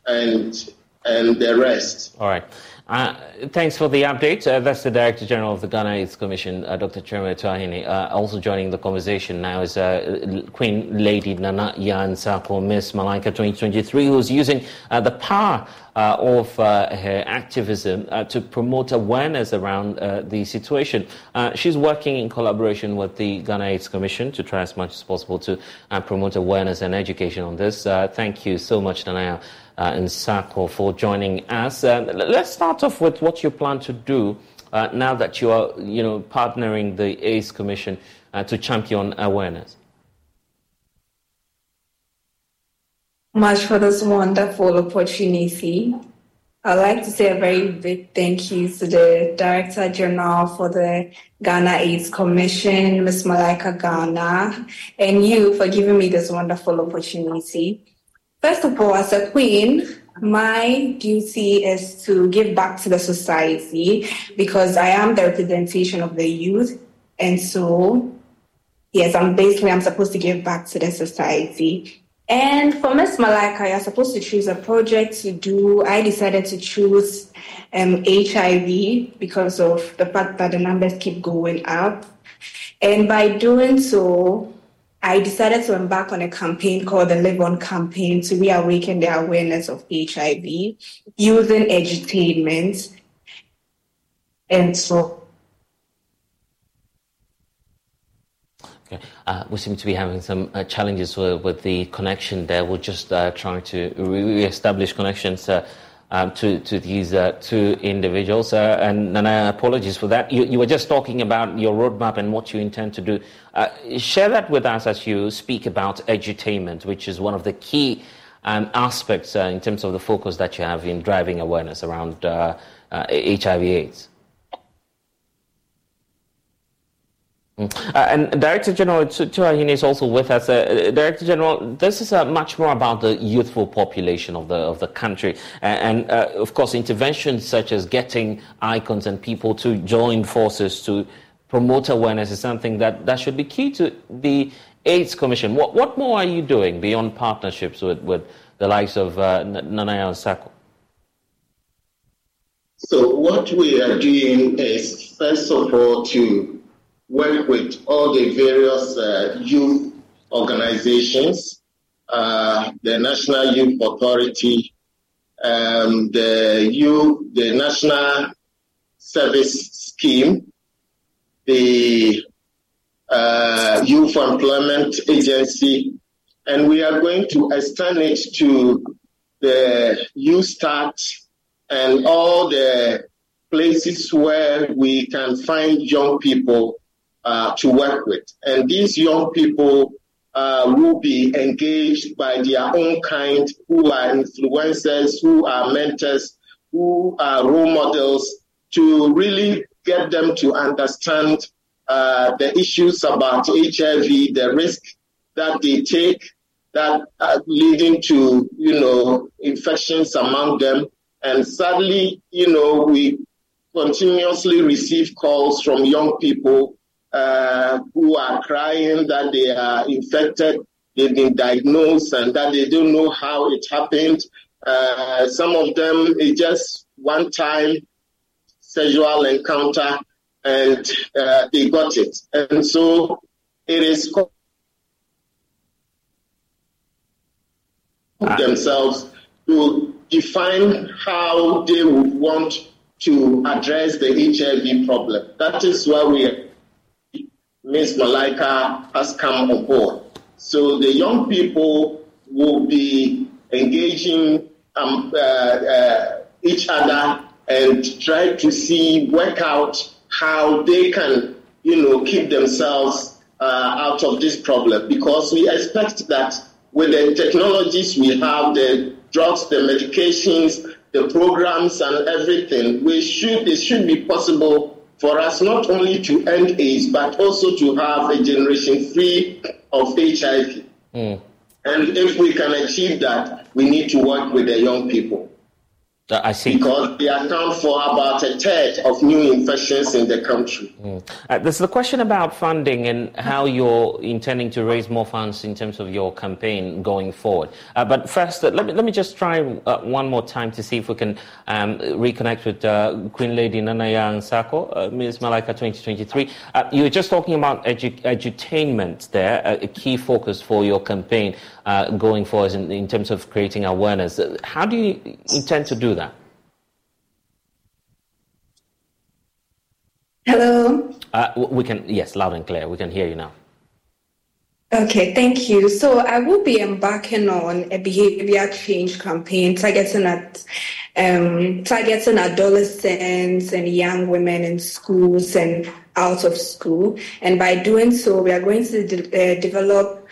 and and the rest. All right. Uh, thanks for the update. Uh, that's the Director General of the Ghana AIDS Commission, uh, Dr. Kyeremeh Tuahene. Uh, also joining the conversation now is uh, Queen Lady Nana Yan Sako, Miss Malaika 2023, who's using the power of her activism to promote awareness around the situation. she's working in collaboration with the Ghana AIDS Commission to try as much as possible to promote awareness and education on this. thank you so much, Nana and Sako for joining us. Uh, let's start off with what you plan to do uh, now that you are, you know, partnering the AIDS Commission uh, to champion awareness. Much for this wonderful opportunity. I'd like to say a very big thank you to the Director General for the Ghana AIDS Commission, Ms. Malaika Ghana, and you for giving me this wonderful opportunity. First of all, as a queen, my duty is to give back to the society because I am the representation of the youth. And so, yes, I'm basically, I'm supposed to give back to the society. And for Miss Malaika, you're supposed to choose a project to do. I decided to choose um, HIV because of the fact that the numbers keep going up. And by doing so, I decided to embark on a campaign called the Live On campaign to reawaken the awareness of HIV using edutainment. And so. Okay. Uh, we seem to be having some uh, challenges with, with, the connection there. We're just uh, trying to re-establish connections uh, um, to, to these uh, two individuals. Uh, and, and I apologize for that. You, you, were just talking about your roadmap and what you intend to do. Uh, share that with us as you speak about edutainment, which is one of the key um, aspects uh, in terms of the focus that you have in driving awareness around HIV/AIDS. Uh, uh, Uh, and Director General Tuahene is also with us. Uh, Director General, this is uh, much more about the youthful population of the of the country, and, uh, of course, interventions such as getting icons and people to join forces to promote awareness is something that, that should be key to the AIDS Commission. What what more are you doing beyond partnerships with, with the likes of uh, Nana Sako? So what we are doing is first of all to work with all the various uh, youth organizations, uh, the National Youth Authority, um, the youth, the National Service Scheme, the uh, Youth Employment Agency, and we are going to extend it to the Youth Start and all the places where we can find young people uh, to work with. And these young people uh, will be engaged by their own kind, who are influencers, who are mentors, who are role models, to really get them to understand uh, the issues about HIV, the risk that they take, that are leading to you know infections among them. And sadly, you know, we continuously receive calls from young people uh, who are crying that they are infected, they've been diagnosed, and that they don't know how it happened. Uh, some of them, it's just one time sexual encounter and uh, they got it. And so it is ah. themselves to define how they would want to address the HIV problem. That is why we Ms. Malaika has come on board. So the young people will be engaging um, uh, uh, each other and try to see, work out how they can, you know, keep themselves uh, out of this problem. Because we expect that with the technologies we have, the drugs, the medications, the programs, and everything, we should it should be possible for us not only to end AIDS, but also to have a generation free of HIV. Mm. And if we can achieve that, we need to work with the young people. I see. Because they account for about a third of new infections in the country. Mm. Uh, there's the question about funding and how you're intending to raise more funds in terms of your campaign going forward. Uh, but first, uh, let, me, let me just try uh, one more time to see if we can um, reconnect with uh, Queen Lady Nana Sako, uh, Ms. Malaika 2023. you were just talking about edu- edutainment there, a key focus for your campaign going forward in, in terms of creating awareness. how do you intend to do that? Hello. Uh, we can yes, loud and clear. We can hear you now. Okay, thank you. So I will be embarking on a behavior change campaign targeting at um, targeting adolescents and young women in schools and out of school. And by doing so, we are going to de- uh, develop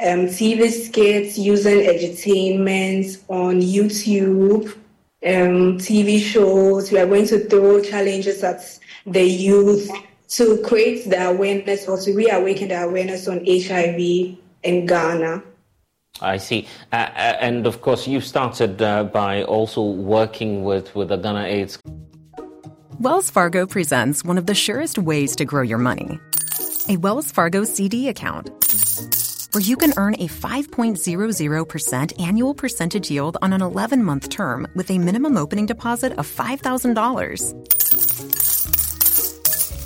um, TV skits using edutainment on YouTube, um, TV shows. We are going to throw challenges at the youth to create the awareness or to reawaken the awareness on HIV in Ghana. I see. Uh, uh, and of course, you started uh, by also working with, with the Ghana AIDS. Wells Fargo presents one of the surest ways to grow your money a Wells Fargo CD account where you can earn a 5.00% annual percentage yield on an 11 month term with a minimum opening deposit of $5,000.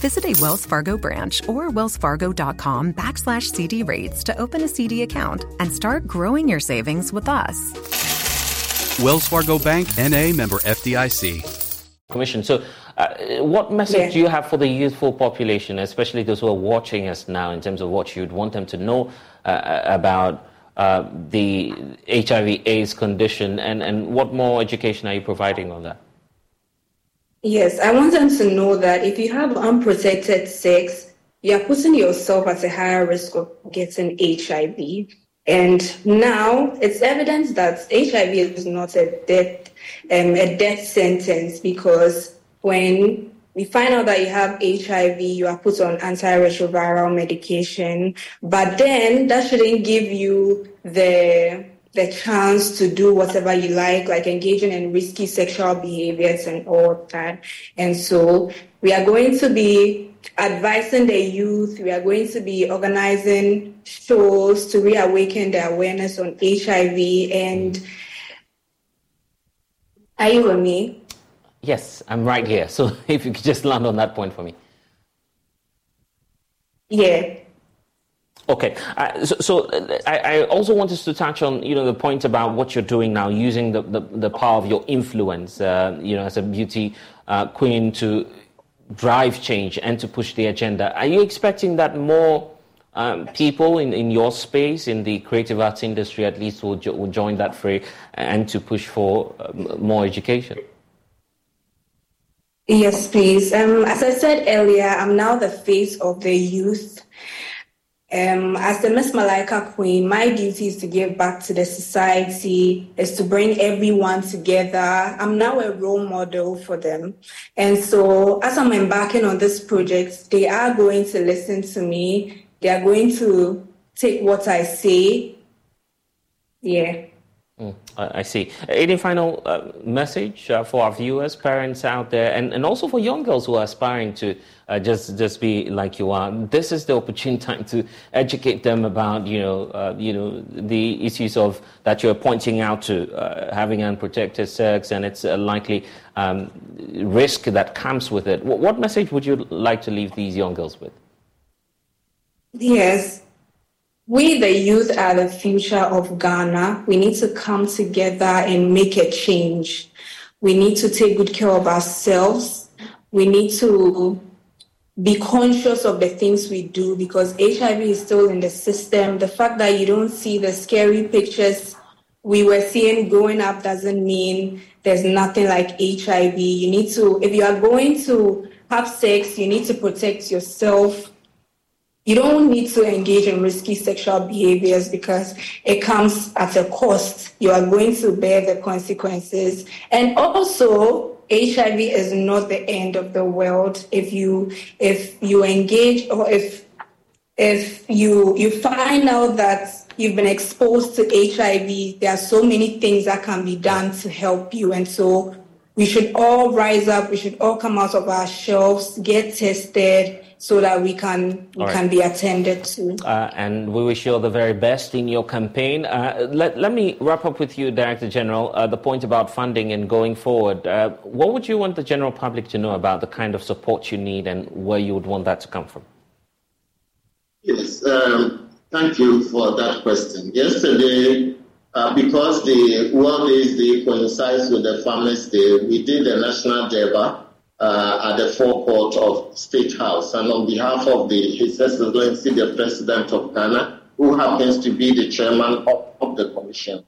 Visit a Wells Fargo branch or wellsfargo.com backslash CD rates to open a CD account and start growing your savings with us. Wells Fargo Bank, NA member FDIC. Commission. So, uh, what message yeah. do you have for the youthful population, especially those who are watching us now, in terms of what you'd want them to know uh, about uh, the HIV/AIDS condition, and, and what more education are you providing on that? Yes, I want them to know that if you have unprotected sex, you are putting yourself at a higher risk of getting HIV. And now it's evident that HIV is not a death, um, a death sentence because when we find out that you have HIV, you are put on antiretroviral medication, but then that shouldn't give you the the chance to do whatever you like, like engaging in risky sexual behaviors and all that. And so we are going to be advising the youth. We are going to be organizing shows to reawaken the awareness on HIV. And are you with me? Yes, I'm right here. So if you could just land on that point for me. Yeah. Okay, uh, so, so uh, I, I, also wanted to touch on you know the point about what you're doing now, using the, the, the power of your influence, uh, you know, as a beauty uh, queen to drive change and to push the agenda. Are you expecting that more um, people in, in your space, in the creative arts industry at least, will, jo- will join that fray and to push for um, more education? Yes, please. Um, as I said earlier, I'm now the face of the youth um, as the Miss Malaika Queen, my duty is to give back to the society, is to bring everyone together. I'm now a role model for them. And so as I'm embarking on this project, they are going to listen to me. They are going to take what I say. Yeah. Mm, I see. Any final uh, message uh, for our viewers, parents out there, and, and also for young girls who are aspiring to uh, just just be like you are? This is the opportune time to educate them about you know uh, you know the issues of that you're pointing out to uh, having unprotected sex and its a likely um, risk that comes with it. What, what message would you like to leave these young girls with? Yes, we, the youth, are the future of Ghana. We need to come together and make a change. We need to take good care of ourselves. We need to be conscious of the things we do because HIV is still in the system. The fact that you don't see the scary pictures we were seeing growing up doesn't mean there's nothing like HIV. You need to, if you are going to have sex, you need to protect yourself you don't need to engage in risky sexual behaviors because it comes at a cost. You are going to bear the consequences. And also, HIV is not the end of the world. If you if you engage or if if you you find out that you've been exposed to HIV, there are so many things that can be done to help you. And so we should all rise up, we should all come out of our shelves, get tested so that we can we right. can be attended to. Uh, and we wish you all the very best in your campaign. Uh, let, let me wrap up with you, Director General, uh, the point about funding and going forward. Uh, what would you want the general public to know about the kind of support you need and where you would want that to come from? Yes, um, thank you for that question. Yesterday, uh, because the World AIDS Day coincides with the Farmers' Day, we did the national Durbar uh, at the forecourt of State House. And on behalf of the His Excellency, the President of Ghana, who happens to be the chairman of, of the commission,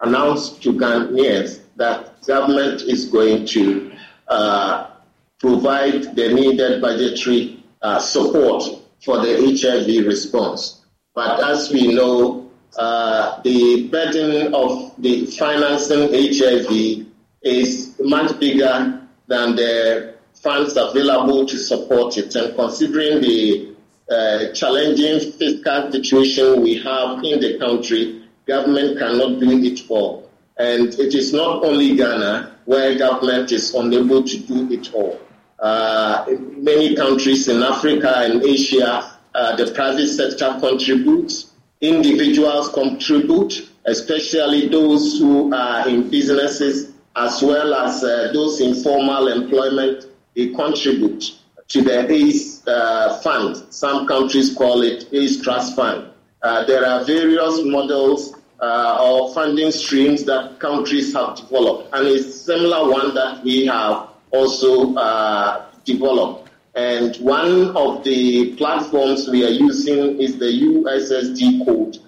announced to Ghanaians that government is going to uh, provide the needed budgetary uh, support for the HIV response. But as we know, uh, the burden of the financing HIV is much bigger than the funds available to support it. And considering the uh, challenging fiscal situation we have in the country, government cannot do it all. And it is not only Ghana where government is unable to do it all. Uh, many countries in Africa and Asia, uh, the private sector contributes, individuals contribute, especially those who are in businesses, as well as uh, those in formal employment they contribute to the AIDS uh, fund. Some countries call it AIDS Trust Fund. Uh, there are various models uh, or funding streams that countries have developed, and a similar one that we have also uh, developed. And one of the platforms we are using is the USSD code,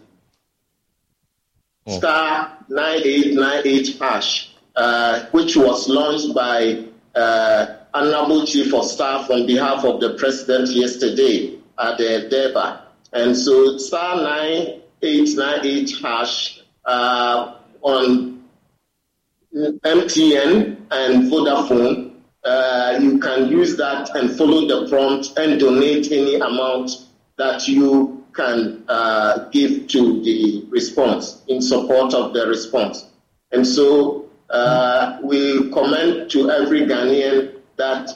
oh. star 9898 hash, uh, which was launched by uh, Honorable Chief of Staff on behalf of the President yesterday at the Durbar. And so star 9898 hash uh, on MTN and Vodafone, uh, you can use that and follow the prompt and donate any amount that you can uh, give to the response in support of the response. And so uh, we commend to every Ghanaian that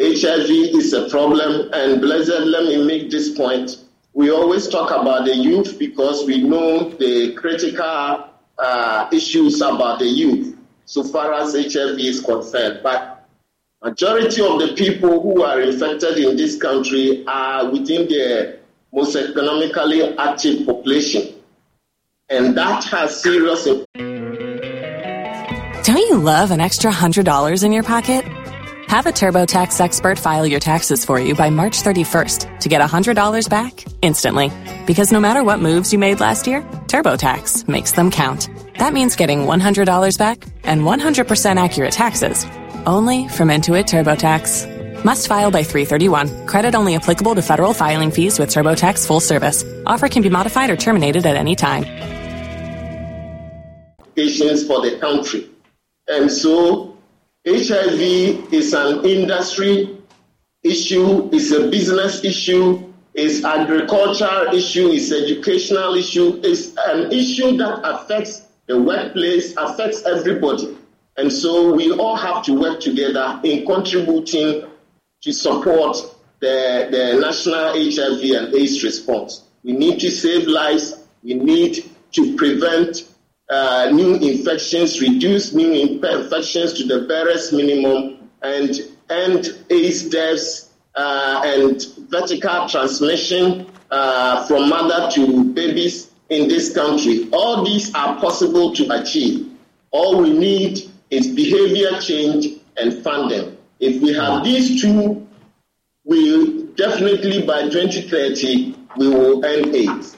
HIV is a problem. And blessed, let me make this point. We always talk about the youth because we know the critical uh, issues about the youth so far as HIV is concerned. But majority of the people who are infected in this country are within the most economically active population. And that has serious. Don't you love an extra $100 in your pocket? Have a TurboTax expert file your taxes for you by March 31st to get $100 back instantly. Because no matter what moves you made last year, TurboTax makes them count. That means getting $100 back and 100% accurate taxes only from Intuit TurboTax. Must file by 331. Credit only applicable to federal filing fees with TurboTax full service. Offer can be modified or terminated at any time. Patients for the country. And so HIV is an industry issue, it's a business issue, it's agricultural issue, it's educational issue, it's an issue that affects the workplace, affects everybody. And so we all have to work together in contributing to support the, the national HIV and AIDS response. We need to save lives. We need to prevent uh, new infections, reduce new infections to the barest minimum, and end AIDS deaths uh, and vertical transmission uh, from mother to babies in this country. All these are possible to achieve. All we need is behavior change and funding. If we have these two, we definitely by 2030 we will end AIDS.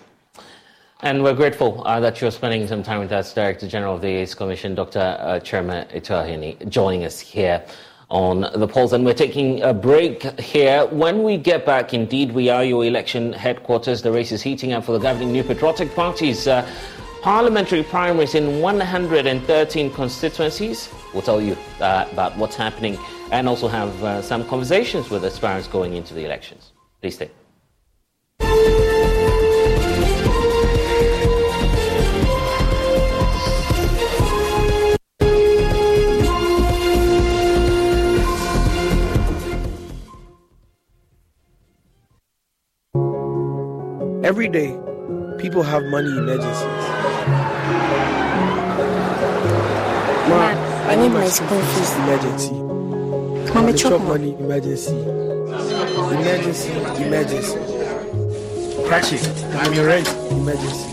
And we're grateful uh, that you're spending some time with us, Director General of the AIDS Commission, Dr. Uh, Kyeremeh Atuahene, joining us here on the Pulse. And we're taking a break here. When we get back, indeed, we are your election headquarters. The race is heating up for the governing New Patriotic Party's uh, parliamentary primaries in 113 constituencies. We'll tell you uh, about what's happening and also have uh, some conversations with aspirants going into the elections. Please stay. Every day, people have money emergencies. I need my school fees. Emergency. Mommy, chop chop money emergency. Emergency, emergency. Catch it. I'm your rent. Emergency.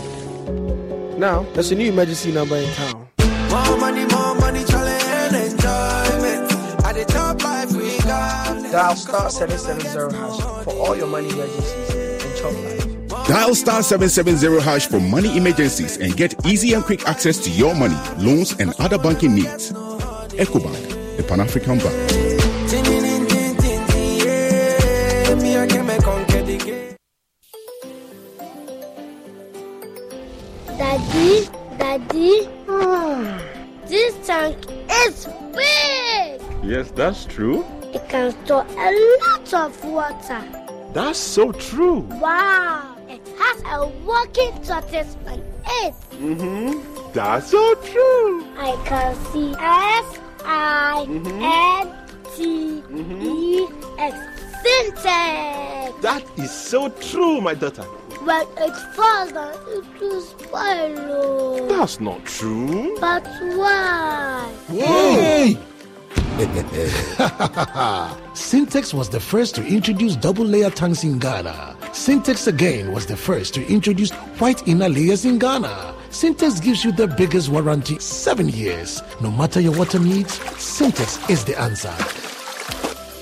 Now, there's a new emergency number in town. More money, more money, challenge enjoyment. At the top life we got. Dial star 770 hash for all your money emergencies and chop life. Dial star 770 hash for money emergencies and get easy and quick access to your money, loans, and other banking needs. EcoBank, the Pan African Bank. Daddy, Daddy, this tank is big. Yes, that's true. It can store a lot of water. That's so true. Wow, it has a working tortoise on it. Mm-hmm. That's so true. I can see S I N T E X Syntex. That is so true, my daughter. When it's falls down, it will spoil. oh. That's not true. But why? Yay! Syntex was the first to introduce double layer tanks in Ghana. Syntex again was the first to introduce white inner layers in Ghana. Syntex gives you the biggest warranty, seven years. No matter your water needs, Syntex is the answer.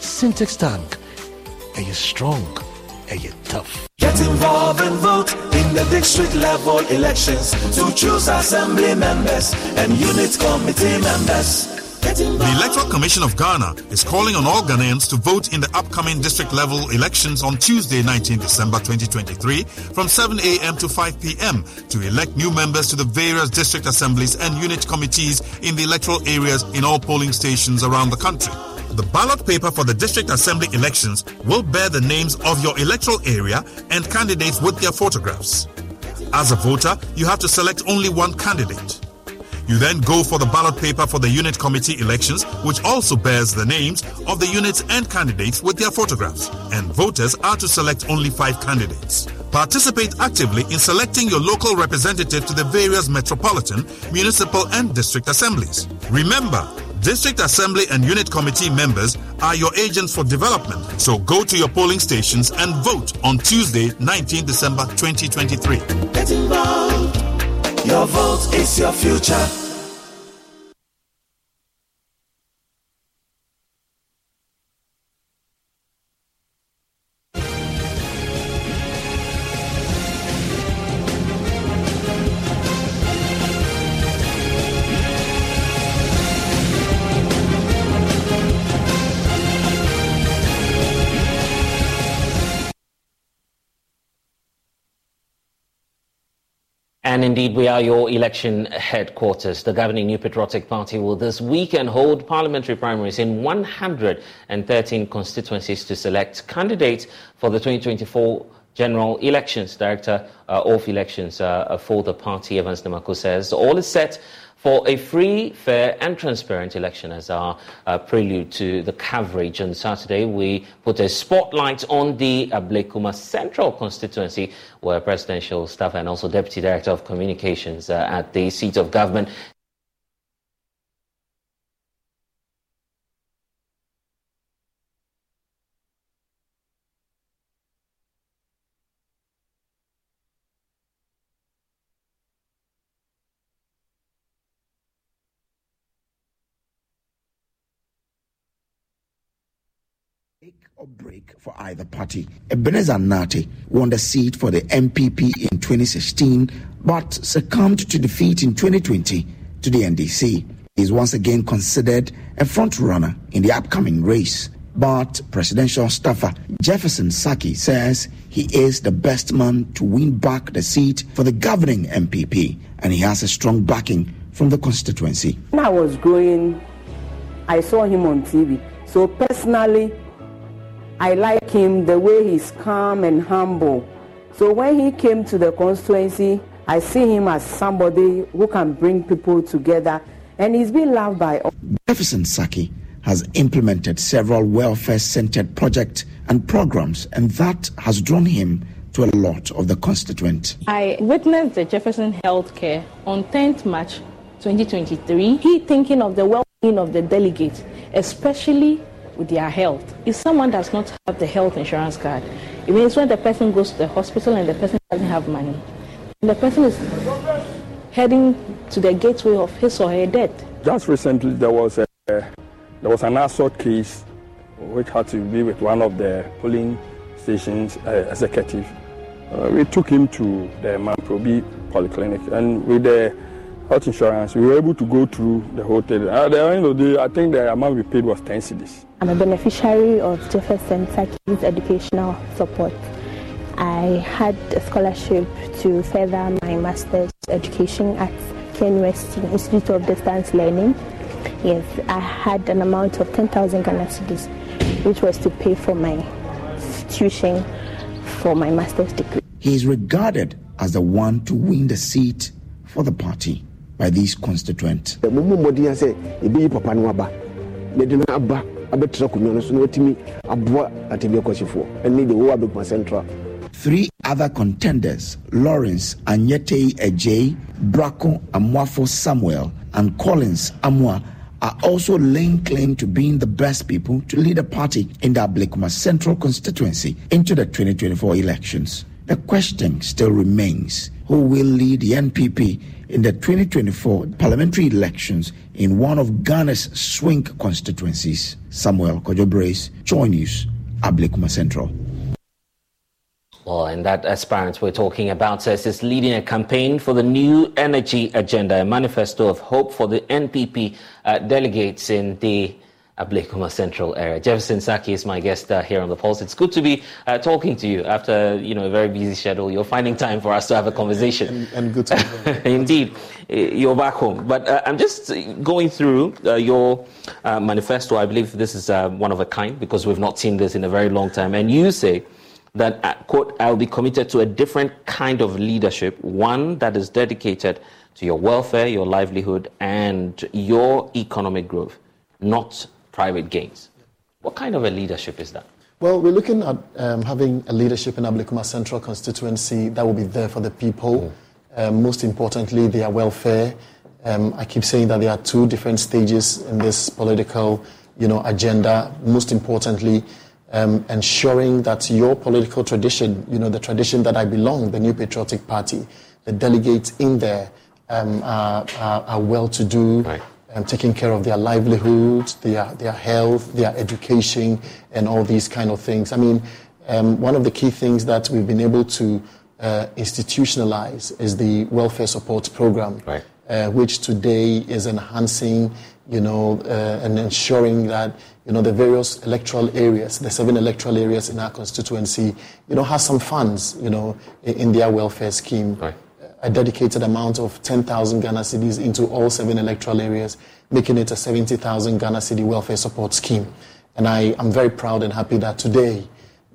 Syntex tank. Are you strong? Are you tough? Get involved and vote in the district level elections to choose assembly members and unit committee members. The. Electoral Commission of Ghana is calling on all Ghanaians to vote in the upcoming district level elections on Tuesday, 19 December 2023 from 7 a.m. to 5 p.m. to elect new members to the various district assemblies and unit committees in the electoral areas in all polling stations around the country. The ballot paper for the district assembly elections will bear the names of your electoral area and candidates with their photographs. As a voter, you have to select only one candidate. You then go for the ballot paper for the unit committee elections, which also bears the names of the units and candidates with their photographs. And voters are to select only five candidates. Participate actively in selecting your local representative to the various metropolitan, municipal, and district assemblies. Remember, District Assembly and Unit Committee members are your agents for development. So go to your polling stations and vote on Tuesday, 19 December 2023. Your vote is your future. And indeed, we are your election headquarters. The governing New Patriotic Party will this weekend hold parliamentary primaries in 113 constituencies to select candidates for the 2024 general elections. Director uh, of elections uh, for the party, Evans Nimako, says all is set for a free, fair, and transparent election as our uh, prelude to the coverage. On Saturday, we put a spotlight on the Ablekuma Central constituency, where presidential staff and also deputy director of communications uh, at the seat of government or break for either party. Ebenezer Nartey won the seat for the NPP in 2016 but succumbed to defeat in 2020 to the NDC. He is once again considered a front runner in the upcoming race. But presidential staffer Jefferson Sackey says he is the best man to win back the seat for the governing NPP, and he has a strong backing from the constituency. When I was growing, I saw him on TV. So personally, I like him the way he's calm and humble. So when he came to the constituency, I see him as somebody who can bring people together, and he's been loved by all. Jefferson Sackey has implemented several welfare-centered projects and programs, and that has drawn him to a lot of the constituent. I witnessed the Jefferson Healthcare on 10th March 2023. He thinking of the well-being of the delegates, especially with their health. If someone does not have the health insurance card, it means when the person goes to the hospital and the person doesn't have money, and the person is heading to the gateway of his or her death. Just recently, there was a there was an assault case which had to be with one of the polling stations uh, executive. Uh, we took him to the Mamprobi Polyclinic, and with the health insurance, we were able to go through the whole thing. At the end of the day, I think the amount we paid was 10 cedis. I'm a beneficiary of Jefferson Sackey's educational support. I had a scholarship to further my master's education at Ken KNUST Institute of Distance Learning. Yes, I had an amount of 10,000 Ghana cedis, which was to pay for my tuition for my master's degree. He is regarded as the one to win the seat for the party by these constituents. Three other contenders, Lawrence Anyete Ejay, Braco Amwafo Samuel, and Collins Amwa, are also laying claim to being the best people to lead a party in the Ablekuma Central constituency into the 2024 elections. The question still remains who will lead the NPP in the 2024 parliamentary elections in one of Ghana's swing constituencies. Samuel Kojo Brace, Joy News, Ablekuma Central. Well, and that aspirant we're talking about says is leading a campaign for the new energy agenda, a manifesto of hope for the NPP uh, delegates in the Ablekuma Central area. Jefferson Sackey is my guest uh, here on the Pulse. It's good to be uh, talking to you after you know a very busy schedule. You're finding time for us to have a conversation. And, and good to be Indeed, you're back home. But uh, I'm just going through uh, your uh, manifesto. I believe this is uh, one of a kind because we've not seen this in a very long time. And you say that, quote, I'll be committed to a different kind of leadership, one that is dedicated to your welfare, your livelihood, and your economic growth, not private gains. What kind of a leadership is that? Well, we're looking at um, having a leadership in Ablekuma Central constituency that will be there for the people. Mm. Um, most importantly, their welfare. Um, I keep saying that there are two different stages in this political, you know, agenda. Most importantly, um, ensuring that your political tradition, you know, the tradition that I belong, the New Patriotic Party, the delegates in there um, are, are, are well-to-do, right um, taking care of their livelihood, their, their health, their education, and all these kind of things. I mean, um, one of the key things that we've been able to uh, institutionalize is the welfare support program, right. uh, which today is enhancing, you know, uh, and ensuring that you know the various electoral areas, the seven electoral areas in our constituency, you know, has some funds, you know, in, in their welfare scheme. Right a dedicated amount of 10,000 Ghana cedis into all seven electoral areas, making it a 70,000 Ghana cedi welfare support scheme. And I am very proud and happy that today,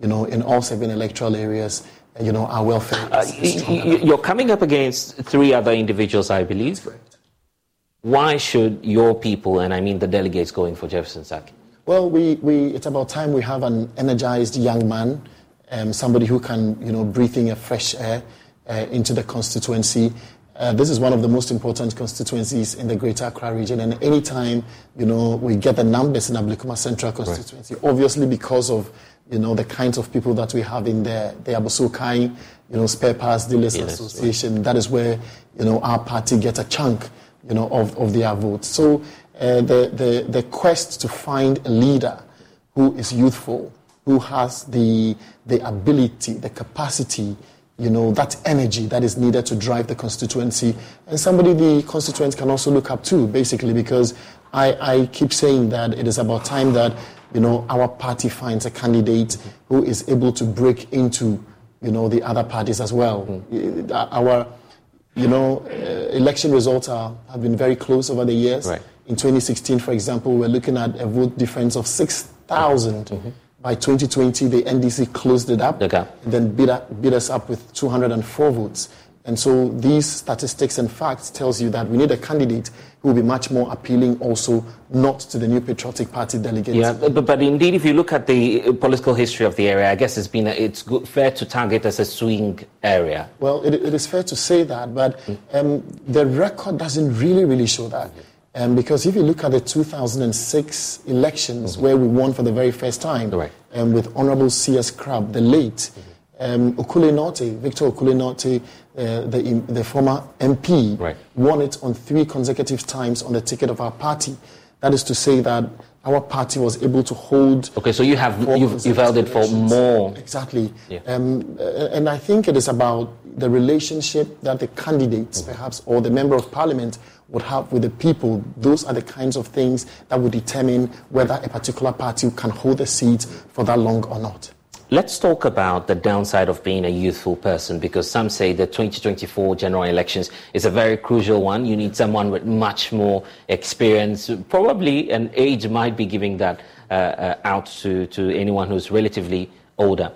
you know, in all seven electoral areas, you know, our welfare. Uh, you're coming up against three other individuals, I believe. Why should your people, and I mean the delegates, going for Jefferson Sackey? Well, we, we, it's about time we have an energized young man, um, somebody who can, you know, breathe in a fresh air uh, into the constituency. Uh, this is one of the most important constituencies in the Greater Accra region, and anytime you know we get the numbers in Ablekuma Central constituency, right. obviously because of you know the kinds of people that we have in there, the Abossey-Okai, you know, Spare Parts Dealers Association. Right. That is where you know our party gets a chunk, you know, of, of their votes. So uh, the, the the quest to find a leader who is youthful, who has the the ability, the capacity you know, that energy that is needed to drive the constituency. And somebody the constituents can also look up to, basically, because I, I keep saying that it is about time that, you know, our party finds a candidate who is able to break into, you know, the other parties as well. Mm-hmm. Our, you know, uh, election results are, have been very close over the years. Right. In 2016, for example, we're looking at a vote difference of 6,000. Mm-hmm. By 2020, the NDC closed it up, okay. and then beat, beat us up with 204 votes. And so these statistics and facts tells you that we need a candidate who will be much more appealing also not to the new patriotic party delegates. Yeah, but, but indeed, if you look at the political history of the area, I guess it's been a, it's good, fair to target as a swing area. Well, it, it is fair to say that, but mm. um, the record doesn't really, really show that. Um, because if you look at the 2006 elections mm-hmm. where we won for the very first time right. um, with Honorable C.S. Crabb, the late mm-hmm. um, Victor Okule Norte, uh, the, the former MP, right. won it on three consecutive times on the ticket of our party. That is to say that our party was able to hold. Okay, so you have you've, you've held it for more. Exactly, yeah. um, uh, and I think it is about the relationship that the candidates, mm-hmm. perhaps, or the member of parliament would have with the people, those are the kinds of things that would determine whether a particular party can hold a seat for that long or not. Let's talk about the downside of being a youthful person because some say the 2024 general elections is a very crucial one. You need someone with much more experience. Probably an age might be giving that uh, uh, out to, to anyone who's relatively older.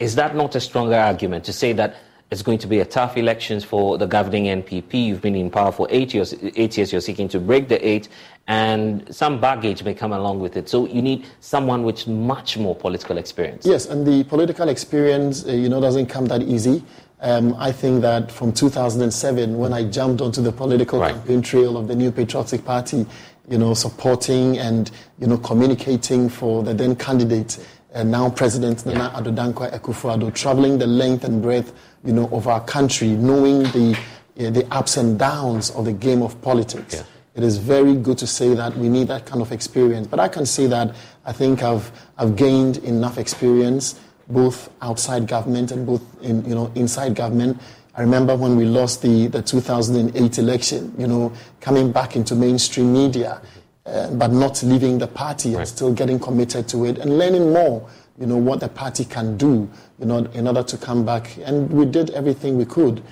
Is that not a stronger argument to say that it's going to be a tough elections for the governing NPP. You've been in power for eight years. Eight years. You're seeking to break the eight, and some baggage may come along with it. So you need someone with much more political experience. Yes, and the political experience, uh, you know, doesn't come that easy. Um, I think that from 2007, when I jumped onto the political right. campaign trail of the New Patriotic Party, you know, supporting and you know communicating for the then candidate and now President Nana yeah. Addo Dankwa Akufo-Addo, traveling the length and breadth you know, of our country, knowing the, uh, the ups and downs of the game of politics. Yeah. It is very good to say that we need that kind of experience. But I can say that I think I've, I've gained enough experience, both outside government and both in, you know, inside government. I remember when we lost the, the 2008 election, you know, coming back into mainstream media, uh, but not leaving the party and still getting committed to it and learning more, you know, what the party can do, you know, in order to come back. And we did everything we could.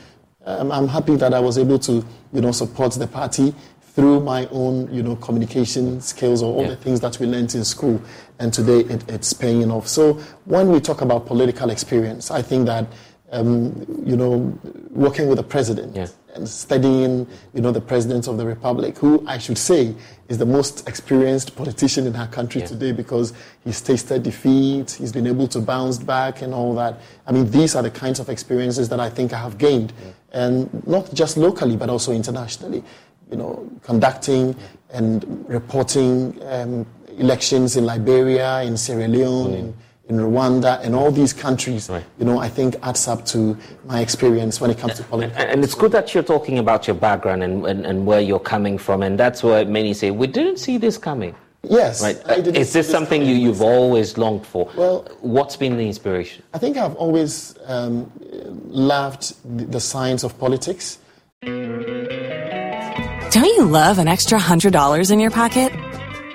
Um, I'm happy that I was able to, you know, support the party through my own, you know, communication skills or all Yeah. the things that we learned in school. And today it, it's paying off. So when we talk about political experience, I think that, um, you know, working with the president and studying, you know, the president of the republic, who I should say is the most experienced politician in our country today because he's tasted defeat, he's been able to bounce back and all that. I mean, these are the kinds of experiences that I think I have gained, and not just locally but also internationally. You know, conducting and reporting um, elections in Liberia, in Sierra Leone, in, in Rwanda, and all these countries. You know, I think adds up to my experience when it comes to politics. And and it's good that you're talking about your background and, and, and where you're coming from, and that's where many say, we didn't see this coming. Yes, Right. Is this this something you, you've always longed for? Well, what's been the inspiration? I think I've always um, loved the, the science of politics. Don't you love an extra $100 in your pocket?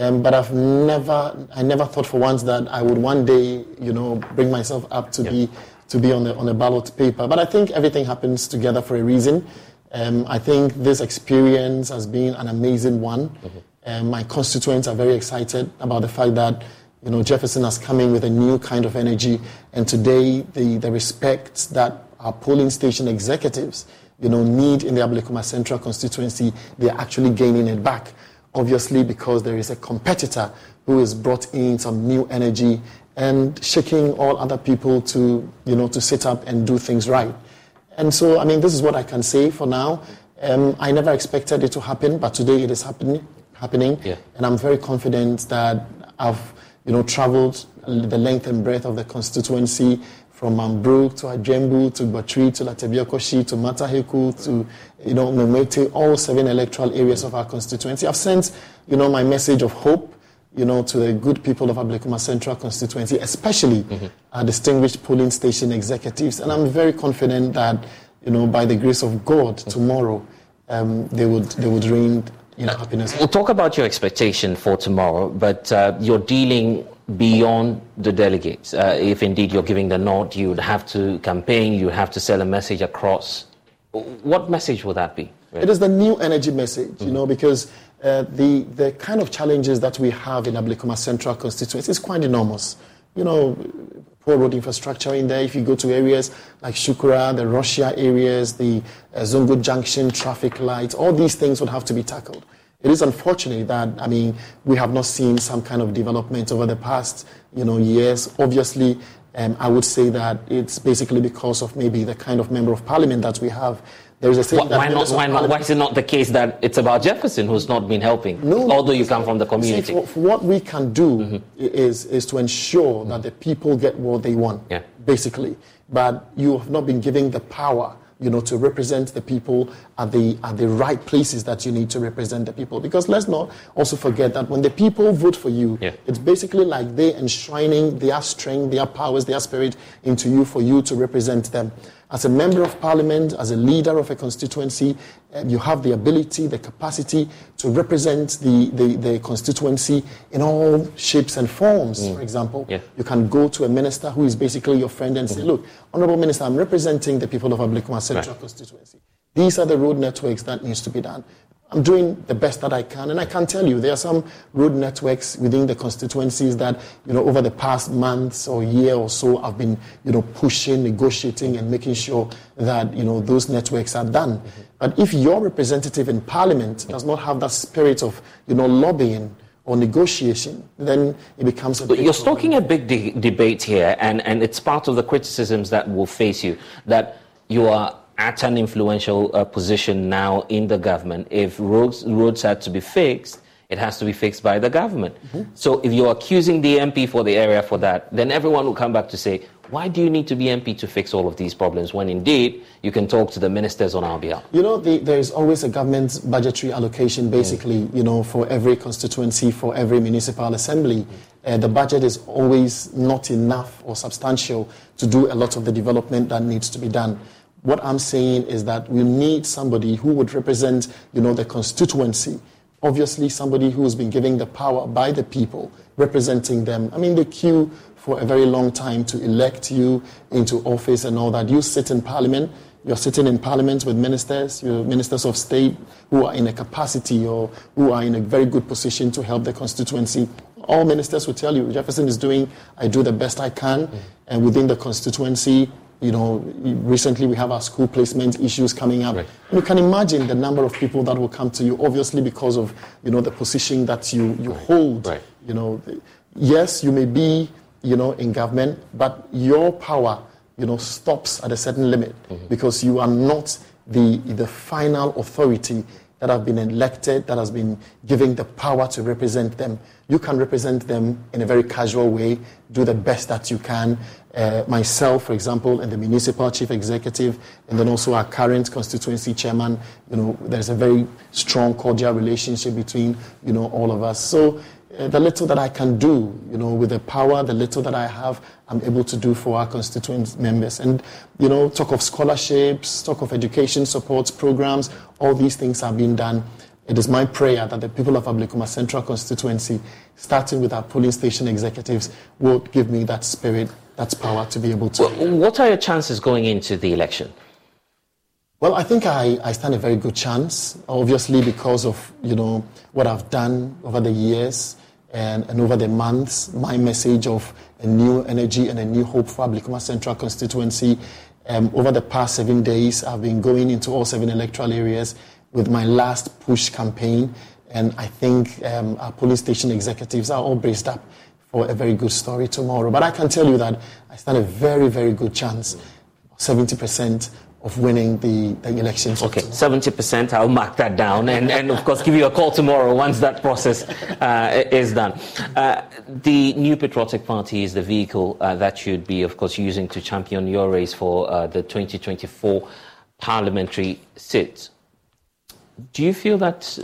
Um, but I've never, I never thought for once that I would one day, you know, bring myself up to be to be on the on a ballot paper. But I think everything happens together for a reason. Um, I think this experience has been an amazing one. Um, my constituents are very excited about the fact that you know Jefferson has come in with a new kind of energy, and today the the respect that our polling station executives, you know, need in the Ablekuma Central constituency, they are actually gaining it back obviously because there is a competitor who has brought in some new energy and shaking all other people to, you know, to sit up and do things right. And so, I mean, this is what I can say for now. Um, I never expected it to happen, but today it is happening. Happening, Yeah. and I'm very confident that I've, you know, traveled the length and breadth of the constituency from Mambrook to Ajembu to Batri to Latebiokoshi to Mataheko to, you know, Memete, all seven electoral areas of our constituency. I've sent, you know, my message of hope, you know, to the good people of Ablekuma Central constituency, especially our distinguished polling station executives. And I'm very confident that, you know, by the grace of God, tomorrow um, they would they would reign, you know, happiness. We'll talk about your expectation for tomorrow, but uh, you're dealing beyond the delegates. Uh, if indeed you're giving the nod, you would have to campaign, you have to sell a message across. What message would that be? It is the new energy message, you know, because uh, the, the kind of challenges that we have in Ablekuma Central constituency is quite enormous. You know, poor road infrastructure in there. If you go to areas like Shukura, the Russia areas, the uh, Zongo Junction traffic lights, all these things would have to be tackled. It is unfortunate that, I mean, we have not seen some kind of development over the past, you know, years. Obviously, um, I would say that it's basically because of maybe the kind of member of parliament that we have. There is a saying Why, why not? Why not? Why is it not the case that it's about Jefferson who's not been helping? No, although you come from the See, community. for, for what we can do i- is, is to ensure that the people get what they want, Yeah. basically. But you have not been giving the power, you know, to represent the people at the, at the right places that you need to represent the people. Because let's not also forget that when the people vote for you, it's basically like they enshrining their strength, their powers, their spirit into you for you to represent them. As a member of parliament, as a leader of a constituency, um, you have the ability, the capacity to represent the, the, the constituency in all shapes and forms. For example, you can go to a minister who is basically your friend and say, Look, Honorable Minister, I'm representing the people of Ablekuma Central constituency. These are the road networks that needs to be done. I'm doing the best that I can, and I can tell you there are some road networks within the constituencies that, you know, over the past months or year or so, I've been, you know, pushing, negotiating, and making sure that, you know, those networks are done. But if your representative in Parliament does not have that spirit of, you know, lobbying or negotiation, then it becomes a But you're stoking a big de- debate here, and, and it's part of the criticisms that will face you that you are at an influential uh, position now in the government. If roads, roads had to be fixed, it has to be fixed by the government. Mm-hmm. So if you're accusing the MP for the area for that, then everyone will come back to say, why do you need to be MP to fix all of these problems when indeed you can talk to the ministers on our behalf? You know, the, there is always a government's budgetary allocation basically, mm. you know, for every constituency, for every municipal assembly. Mm. Uh, the budget is always not enough or substantial to do a lot of the development that needs to be done. What I'm saying is that we need somebody who would represent, you know, the constituency. Obviously, somebody who's been given the power by the people, representing them. I mean, the queue for a very long time to elect you into office and all that. You sit in parliament, you're sitting in parliament with ministers, you're ministers of state who are in a capacity or who are in a very good position to help the constituency. All ministers will tell you, Jefferson is doing, I do the best I can, mm. and within the constituency, you know, recently we have our school placement issues coming up. Right. You can imagine the number of people that will come to you, obviously because of, you know, the position that you, you right. hold. Right. You know, yes, you may be you know, in government, but your power, you know, stops at a certain limit mm-hmm. because you are not the, the final authority that have been elected, that has been given the power to represent them. You can represent them in a very casual way, do the best that you can. Uh, myself, for example, and the municipal chief executive, and then also our current constituency chairman, you know, there's a very strong, cordial relationship between, you know, all of us. So uh, the little that I can do, you know, with the power, the little that I have, I'm able to do for our constituent members. And, you know, talk of scholarships, talk of education support programs, all these things are being done. It is my prayer that the people of Ablekuma Central constituency, starting with our polling station executives, will give me that spirit, that power to be able to. Well, what are your chances going into the election? Well, I think I, I stand a very good chance, obviously because of, you know, what I've done over the years and, and over the months, my message of a new energy and a new hope for Ablekuma Central constituency. Um, over the past seven days, I've been going into all seven electoral areas with my last push campaign, and I think um, our police station executives are all braced up for a very good story tomorrow. But I can tell you that I stand a very, very good chance, 70% of winning the, the elections. Okay, 70%, I'll mark that down and, and of course give you a call tomorrow once that process uh, is done. Uh, the New Patriotic Party is the vehicle uh, that you'd be, of course, using to champion your race for uh, the 2024 parliamentary seat. Do you feel that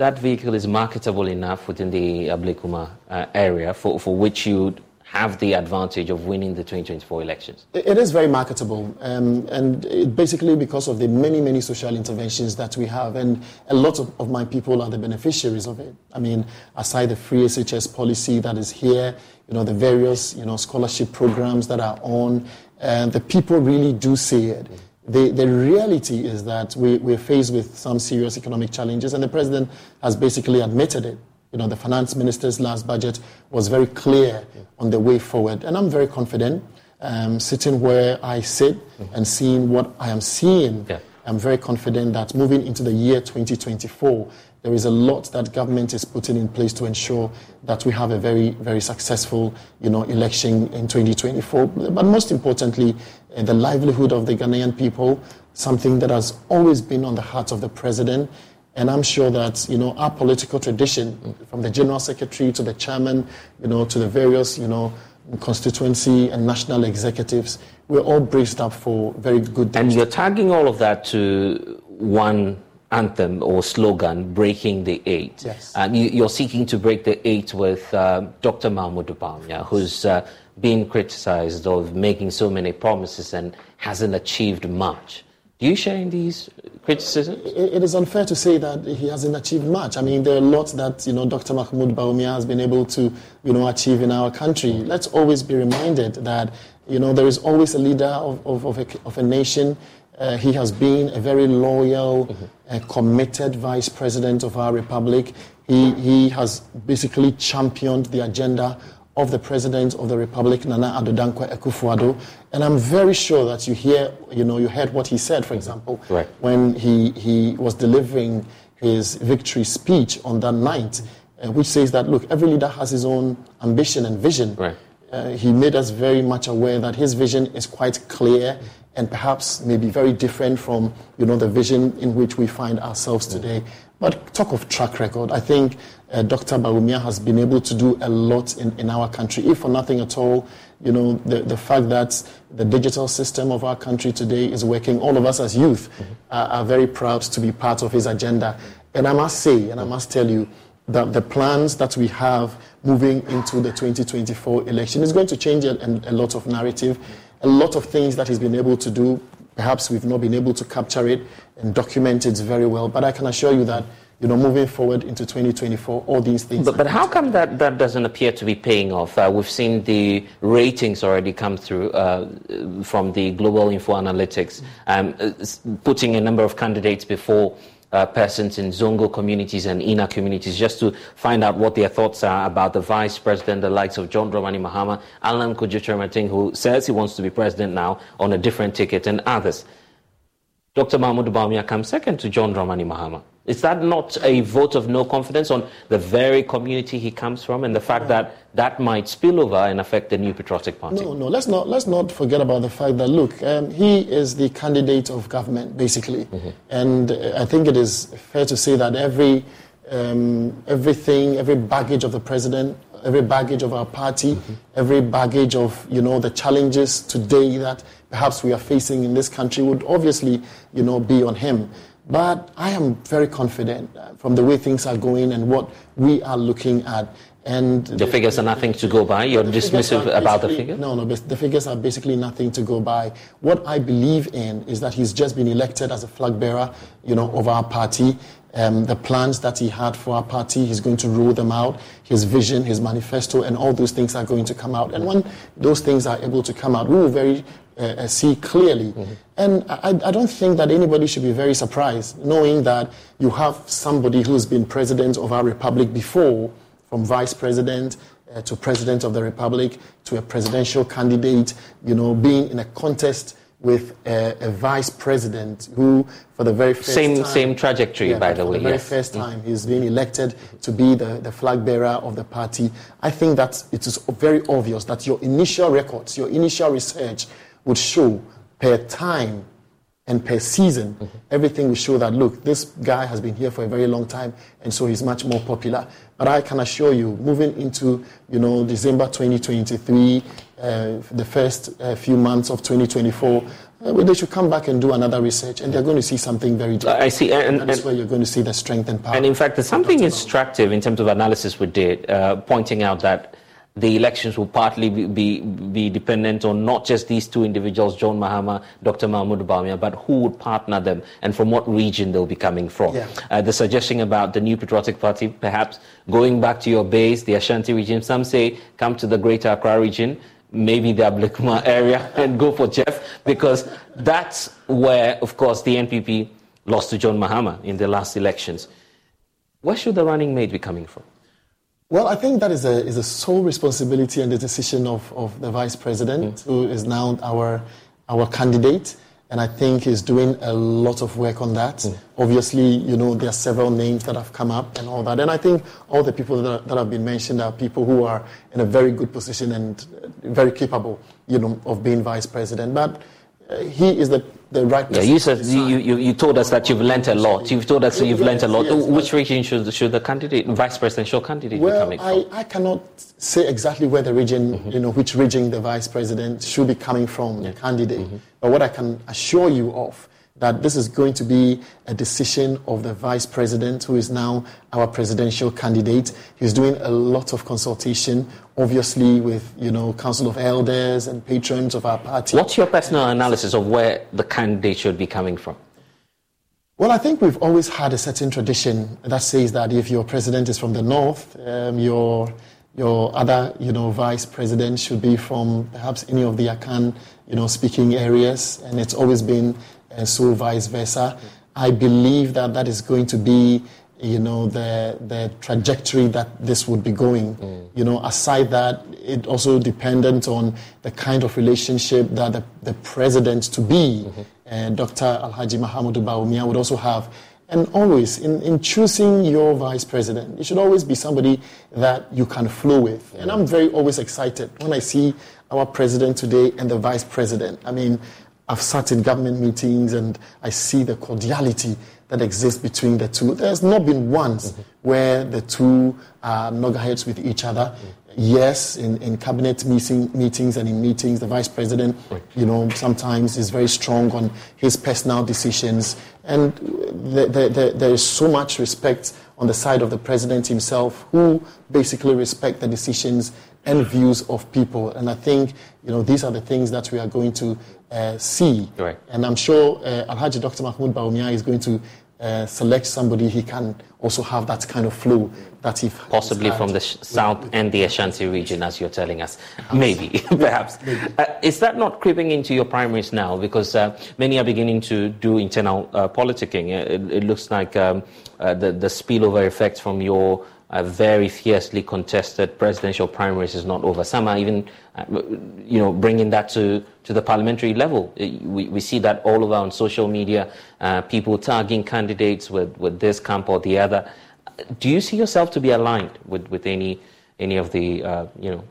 that vehicle is marketable enough within the Ablekuma uh, area for, for which you'd have the advantage of winning the 2024 elections? It is very marketable, um, and it, basically because of the many, many social interventions that we have, and a lot of, of, my people are the beneficiaries of it. I mean, aside the free SHS policy that is here, you know, the various, you know, scholarship programs that are on, and the people really do see it. The, the reality is that we, we're faced with some serious economic challenges, and the president has basically admitted it you know, the finance minister's last budget was very clear on the way forward. And I'm very confident, um, sitting where I sit mm-hmm. and seeing what I am seeing. Yeah. I'm very confident that moving into the year 2024, there is a lot that government is putting in place to ensure that we have a very, very successful, you know, election in 2024. But most importantly, uh, the livelihood of the Ghanaian people, something that has always been on the heart of the president and I'm sure that, you know, our political tradition, from the general secretary to the chairman, you know, to the various, you know, constituency and national executives, we're all braced up for very good And you're tagging all of that to one anthem or slogan, breaking the eight. Yes. And you, are seeking to break the eight with uh, Dr. Mahamudu Bawumia, who's uh, been criticized of making so many promises and hasn't achieved much. Do you share in these criticisms? It is unfair to say that he hasn't achieved much. I mean, there are lots that you know Dr. Mahmoud Bawumia has been able to you know achieve in our country. Let's always be reminded that you know there is always a leader of, of, of, a, of a nation. Uh, he has been a very loyal, mm-hmm. uh, committed vice president of our republic. He, he has basically championed the agenda of the President of the Republic, Nana Addo Dankwa Akufo-Addo. And I'm very sure that you hear, you know, you heard what he said, for example, right. when he, he was delivering his victory speech on that night, uh, which says that, look, every leader has his own ambition and vision. Right. Uh, he made us very much aware that his vision is quite clear and perhaps may be very different from you know the vision in which we find ourselves today. But talk of track record, I think uh, Dr. Bawumia has been able to do a lot in, in our country, if for nothing at all. You know, the, the fact that the digital system of our country today is working, all of us as youth mm-hmm. are, are very proud to be part of his agenda. And I must say, and I must tell you, that the plans that we have moving into the 2024 election is going to change a, a, lot of narrative, a lot of things that he's been able to do. Perhaps we've not been able to capture it and document it very well, but I can assure you that you know, moving forward into 2024, all these things. But, but how come that, that doesn't appear to be paying off? Uh, we've seen the ratings already come through uh, from the Global Info Analytics, um, putting a number of candidates before uh, persons in Zongo communities and Ina communities just to find out what their thoughts are about the vice president, the likes of John Dramani Mahama, Alan Kyerematen, who says he wants to be president now on a different ticket, and others. Dr. Mahmoud Bawumia comes second to John Dramani Mahama. Is that not a vote of no confidence on the very community he comes from and the fact that that might spill over and affect the new patriotic party? No, no, let's not, let's not forget about the fact that, look, um, he is the candidate of government, basically. Mm-hmm. And uh, I think it is fair to say that every, um, everything, every baggage of the president, every baggage of our party, mm-hmm. every baggage of, you know, the challenges today that perhaps we are facing in this country would obviously, you know, be on him. But I am very confident from the way things are going and what we are looking at. And the, the figures are nothing to go by. You're dismissive about the figures? No, no. The figures are basically nothing to go by. What I believe in is that he's just been elected as a flag bearer, you know, of our party. Um, the plans that he had for our party, he's going to roll them out. His vision, his manifesto, and all those things are going to come out. And when those things are able to come out, we will very uh, uh, see clearly. Mm-hmm. And I, I, don't think that anybody should be very surprised knowing that you have somebody who's been president of our republic before, from vice president uh, to president of the republic to a presidential candidate, you know, being in a contest with a, a, vice president who, for the very first same time, same trajectory, yeah, by the way, the very yes. first time he's been elected to be the, the flag bearer of the party. I think that it is very obvious that your initial records, your initial research would show per time and per season, mm-hmm. everything will show that look, this guy has been here for a very long time, and so he's much more popular. But I can assure you, moving into you know December 2023, uh, the first uh, few months of 2024, uh, they should come back and do another research, and they're going to see something very different. I see, and, and that's where you're going to see the strength and power. And in fact, there's something instructive in terms of analysis we did, uh, pointing out that the elections will partly be, be, be, dependent on not just these two individuals, John Mahama, Dr. Mahmoud Bawumia, but who would partner them and from what region they'll be coming from. Yeah. Uh, the suggestion about the new Patriotic Party, perhaps going back to your base, the Ashanti region, some say come to the Greater Accra region, maybe the Ablekuma area, and go for Jeff, because that's where, of course, the NPP lost to John Mahama in the last elections. Where should the running mate be coming from? Well, I think that is a, is a sole responsibility and the decision of, of the vice president, mm. who is now our, our candidate. And I think he's doing a lot of work on that. Mm. Obviously, you know, there are several names that have come up and all that. And I think all the people that, are, that have been mentioned are people who are in a very good position and very capable, you know, of being vice president. But he is the the right yeah, you said you, you, you told us that you've learnt a lot. You've told us you've yes, learnt a lot. Yes, Which region should, should the candidate, vice presidential candidate, well, be coming from? I, I cannot say exactly where the region, mm-hmm. you know, which region the vice president should be coming from, yeah. the candidate. Mm-hmm. But what I can assure you of that this is going to be a decision of the vice president, who is now our presidential candidate. He's doing a lot of consultation, obviously, with you know council of elders and patrons of our party. What's your personal analysis of where the candidate should be coming from? Well, I think we've always had a certain tradition that says that if your president is from the north, um, your your other, you know, vice president should be from perhaps any of the Akan, you know, speaking areas, and it's always been and so vice versa. I believe that that is going to be, you know, the, the trajectory that this would be going. Mm. You know, aside that, it also dependent on the kind of relationship that the, the president to be, mm-hmm. uh, Dr. Alhaji Mahamudu Bawumia, would also have. And always, in, in choosing your vice president, it should always be somebody that you can flow with. And I'm very always excited when I see our president today and the vice president. I mean, I've sat in government meetings and I see the cordiality that exists between the two. There's not been once mm-hmm. where the two are loggerheads with each other. Mm-hmm. Yes, in, in cabinet meeting, meetings and in meetings, the vice president, right. you know, sometimes is very strong on his personal decisions. And the, the, the, there is so much respect on the side of the president himself, who basically respect the decisions and views of people. And I think, you know, these are the things that we are going to uh, see. Right. And I'm sure uh, Alhaji Dr. Mahmoud Bawumia is going to uh, select somebody he can also have that kind of flow that he possibly from the sh- south and the Ashanti region, as you're telling us, maybe, perhaps. Maybe. Uh, is that not creeping into your primaries now? Because uh, many are beginning to do internal uh, politicking. It, it, looks like um, uh, the the spillover effect from your a very fiercely contested presidential primaries is not over. Some are even, uh, you know, bringing that to, to the parliamentary level. Uh, we, we see that all over on social media, uh, people tagging candidates with, with this camp or the other. Do you see yourself to be aligned with, with any, any of the, uh, you know,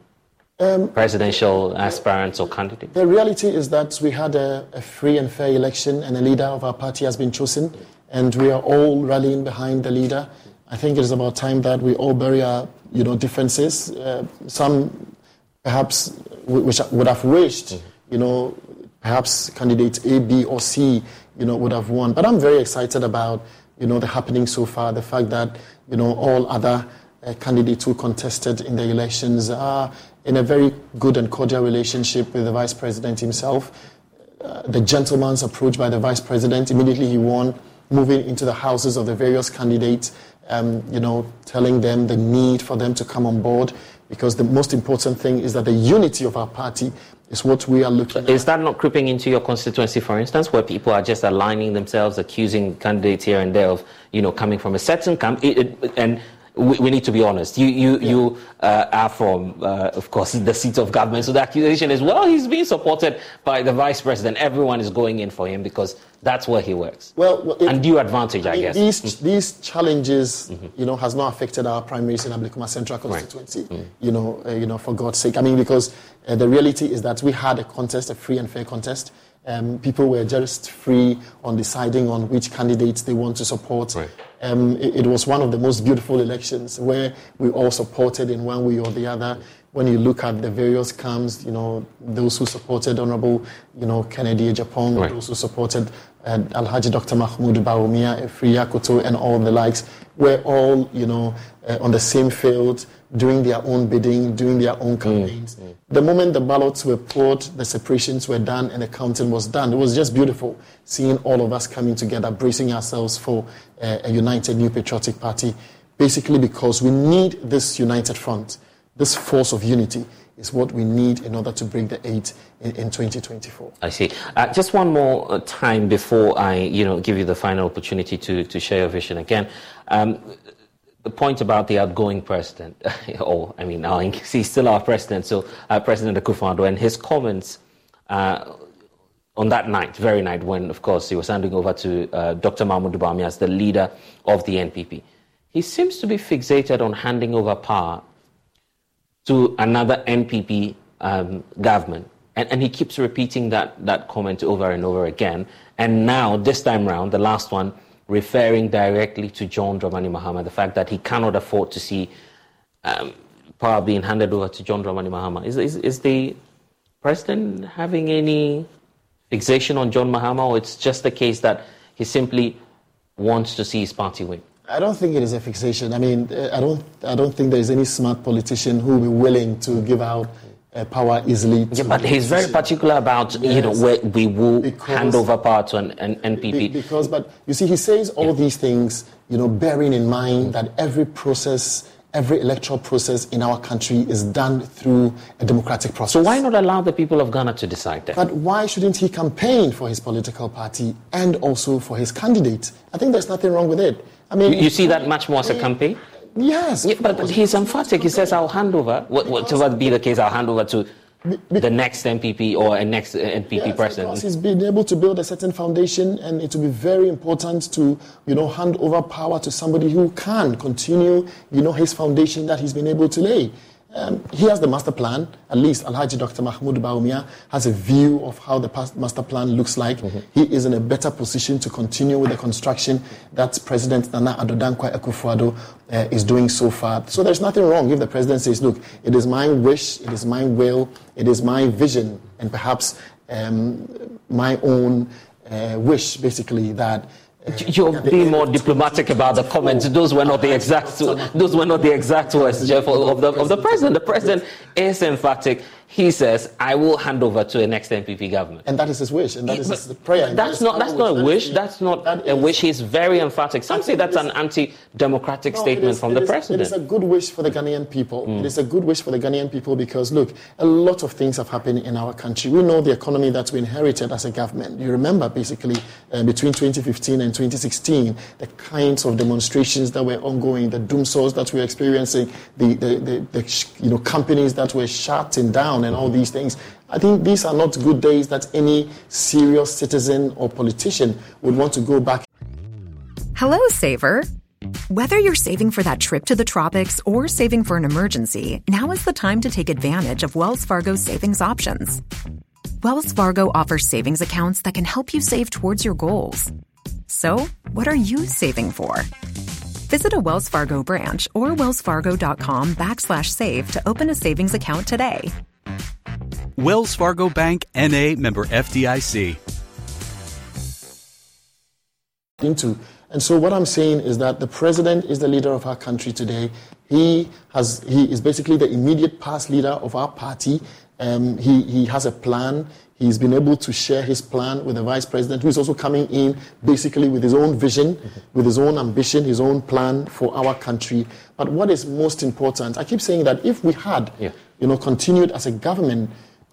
um, presidential aspirants or candidates? The reality is that we had a, a free and fair election and a leader of our party has been chosen and we are all rallying behind the leader. I think it is about time that we all bury our, you know, differences. Uh, some perhaps which would have wished, you know, perhaps candidates A, B, or C, you know, would have won. But I'm very excited about, you know, the happening so far. The fact that, you know, all other uh, candidates who contested in the elections are in a very good and cordial relationship with the vice president himself. Uh, the gentleman's approach by the vice president immediately he won, moving into the houses of the various candidates um, you know, telling them the need for them to come on board because the most important thing is that the unity of our party is what we are looking is at. Is that not creeping into your constituency, for instance, where people are just aligning themselves, accusing candidates here and there of, you know, coming from a certain camp? It, it, and we, we, need to be honest. You, you, yeah. you uh, are from, uh, of course, the seat of government. So the accusation is, well, he's being supported by the vice president. Everyone is going in for him because that's where he works. Well, it, due advantage, I, I guess. These, mm. these challenges, mm-hmm. you know, has not affected our primaries in Ablekuma Central constituency. Right. Mm. You know, uh, you know, for God's sake. I mean, because uh, the reality is that we had a contest, a free and fair contest. Um, people were just free on deciding on which candidates they want to support. Right. Um, it, it, was one of the most beautiful elections where we all supported in one way or the other. When you look at the various camps, you know, those who supported Honorable, you know, Kennedy Agyapong, right. those who supported uh, Alhaji Dr. Mahmoud Bawumia, Afriyie Akoto, and all the likes, were all, you know, uh, on the same field, doing their own bidding, doing their own campaigns. Mm. The moment the ballots were poured, the separations were done, and the counting was done. It was just beautiful seeing all of us coming together, bracing ourselves for uh, a united new patriotic party, basically because we need this united front. This force of unity is what we need in order to break the eight in, in 2024. I see. Uh, just one more uh, time before I, you know, give you the final opportunity to, to share your vision again. Um, the point about the outgoing president, or I mean, he's still our president, so uh, President Akufo-Addo, and his comments uh, on that night, very night, when of course he was handing over to uh, Dr. Mahmoud Bawumia as the leader of the NPP, he seems to be fixated on handing over power to another NPP um, government. And, and he keeps repeating that, that comment over and over again. And now, this time round, the last one, referring directly to John Dramani Mahama, the fact that he cannot afford to see um, power being handed over to John Dramani Mahama. Is, is, is the president having any fixation on John Mahama, or it's just the case that he simply wants to see his party win? I don't think it is a fixation. I mean, I don't, I don't think there is any smart politician who will be willing to give out uh, power easily. Yeah, but he's very particular about yes. you know where we will because, hand over power to an, an NPP. Because, but you see, he says all yeah. these things, you know, bearing in mind that every process, every electoral process in our country is done through a democratic process. So why not allow the people of Ghana to decide that? But why shouldn't he campaign for his political party and also for his candidate? I think there's nothing wrong with it. I mean, you, you see that much more as a campaign. Yes. Yeah, but, but he's emphatic. He says, I'll hand over, whatever be the case, I'll hand over to the next MPP or a next uh, NPP yes, president. Because he's been able to build a certain foundation, and it will be very important to, you know, hand over power to somebody who can continue, you know, his foundation that he's been able to lay. Um, he has the master plan. At least Alhaji Dr. Mahmoud Bawumia has a view of how the past master plan looks like. Mm-hmm. He is in a better position to continue with the construction that President Nana Addo Dankwa Akufo-Addo uh, is doing so far. So there's nothing wrong if the president says, "Look, it is my wish, it is my will, it is my vision, and perhaps um, my own uh, wish, basically that." You're being more diplomatic about the comments. Those were not the exact. Those were not the exact words, Jeff, of the of the president. The president is emphatic he says, I will hand over to a next NPP government. And that is his wish, and that is his prayer. That's not, that's not a wish. That's not a wish. He's very emphatic. Some say that's an anti democratic no, statement is, from the is, president. It is a good wish for the Ghanaian people. Mm. It is a good wish for the Ghanaian people because, look, a lot of things have happened in our country. We know the economy that we inherited as a government. You remember, basically, uh, between 2015 and 2016, the kinds of demonstrations that were ongoing, the dumsors that we were experiencing, the, the, the, the you know, companies that were shutting down and all these things. I think these are not good days that any serious citizen or politician would want to go back. Hello, Saver. Whether you're saving for that trip to the tropics or saving for an emergency, now is the time to take advantage of Wells Fargo's savings options. Wells Fargo offers savings accounts that can help you save towards your goals. So, what are you saving for? Visit a Wells Fargo branch or wellsfargo.com backslash save to open a savings account today. Wells Fargo Bank NA member FDIC. Into. And so what I'm saying is that the president is the leader of our country today. He has he is basically the immediate past leader of our party. Um, he, he has a plan. He's been able to share his plan with the vice president, who is also coming in basically with his own vision, mm-hmm. with his own ambition, his own plan for our country. But what is most important, I keep saying that if we had, yeah. you know, continued as a government,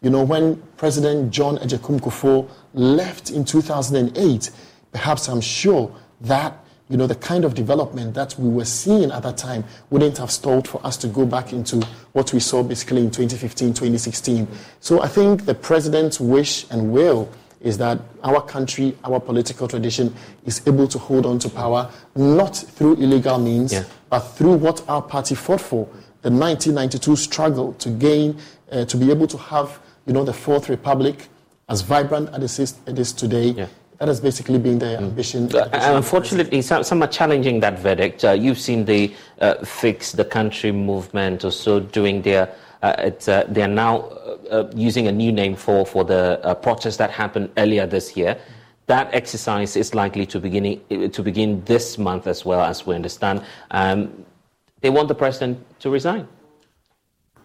you know, when President John Agyekum Kufuor left in 2008, perhaps I'm sure that you know, the kind of development that we were seeing at that time wouldn't have stalled for us to go back into what we saw basically in 2015, 2016. So I think the president's wish and will is that our country, our political tradition is able to hold on to power not through illegal means, yeah. but through what our party fought for the 1992 struggle to gain, uh, to be able to have, you know, the Fourth Republic as vibrant as it is today. Yeah that has basically been their ambition. Uh, unfortunately, some, some, are challenging that verdict. Uh, you've seen the uh, Fix the Country movement also doing their. Uh, uh, they are now uh, using a new name for, for the protest that happened earlier this year. That exercise is likely to begin, to begin this month as well, as we understand. Um, they want the president to resign.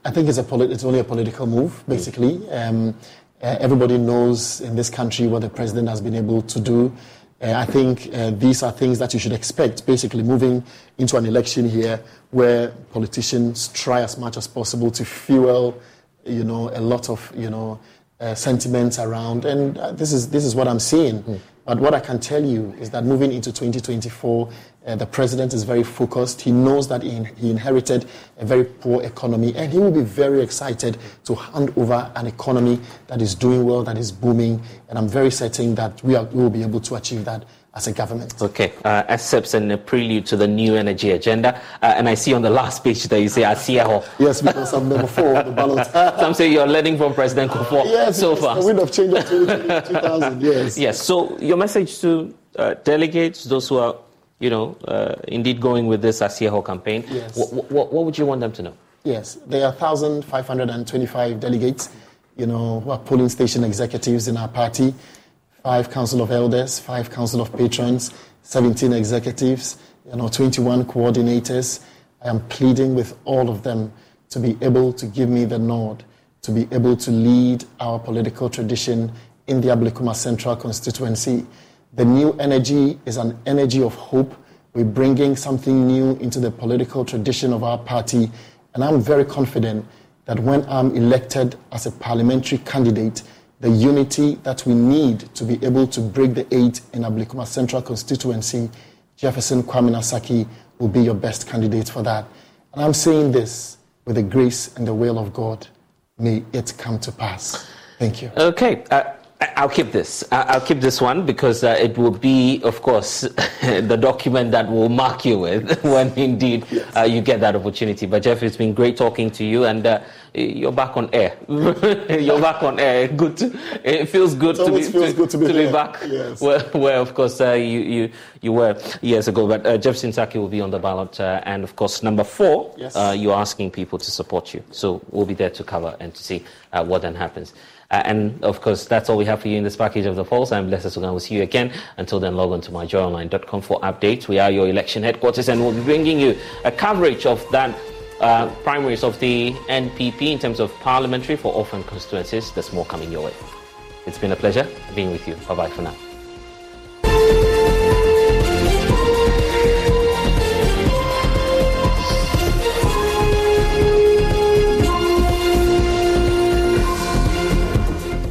I think it's, a polit- it's only a political move, basically. Um, uh, everybody knows in this country what the president has been able to do. Uh, I think uh, these are things that you should expect, basically, moving into an election here where politicians try as much as possible to fuel, you know, a lot of, you know, uh, sentiments around. And uh, this, is, this is what I'm seeing. Mm. But what I can tell you is that moving into 2024, uh, the president is very focused. He knows that he, he, inherited a very poor economy, and he will be very excited to hand over an economy that is doing well, that is booming. And I'm very certain that we, are, we will be able to achieve that as a government. Okay, uh, accepts and a prelude to the new energy agenda. Uh, and I see on the last page that you say Asieho. yes, because I'm number four on the ballot. Some say you're learning from President Kufuor yes, so far. The wind of change of 2000, yes. Yes, so your message to uh, delegates, those who are you know, uh, indeed going with this Asieho campaign, yes. what, what, what would you want them to know? Yes, there are 1,525 delegates, you know, who are polling station executives in our party, five council of elders, five council of patrons, 17 executives, you know, 21 coordinators. I am pleading with all of them to be able to give me the nod, to be able to lead our political tradition in the Ablekuma Central constituency. The new energy is an energy of hope. We're bringing something new into the political tradition of our party. And I'm very confident that when I'm elected as a parliamentary candidate, the unity that we need to be able to break the eight in Ablekuma Central constituency, Jefferson Kwame Nasaki will be your best candidate for that. And I'm saying this with the grace and the will of God. May it come to pass. Thank you. Okay. Uh, I'll keep this. I'll keep this one because uh, it will be, of course, the document that will mark you with when indeed yes. uh, you get that opportunity. But Jeff, it's been great talking to you, and uh, you're back on air. you're back on air. Good. To, it feels good it to be feels to, good to be, to be back yes. where, where, of course, uh, you, you you were years ago. But uh, Jeff Sintaki will be on the ballot, uh, and of course, number four, yes. you're asking people to support you. So we'll be there to cover and to see what then happens. Uh, and of course, that's all we have for you in this package of the polls. I'm Blessed Sugan. We'll see you again. Until then, log on to myjoyonline.com for updates. We are your election headquarters and we'll be bringing you a coverage of that uh, primaries of the NPP in terms of parliamentary for orphan constituencies. There's more coming your way. It's been a pleasure being with you. Bye bye for now.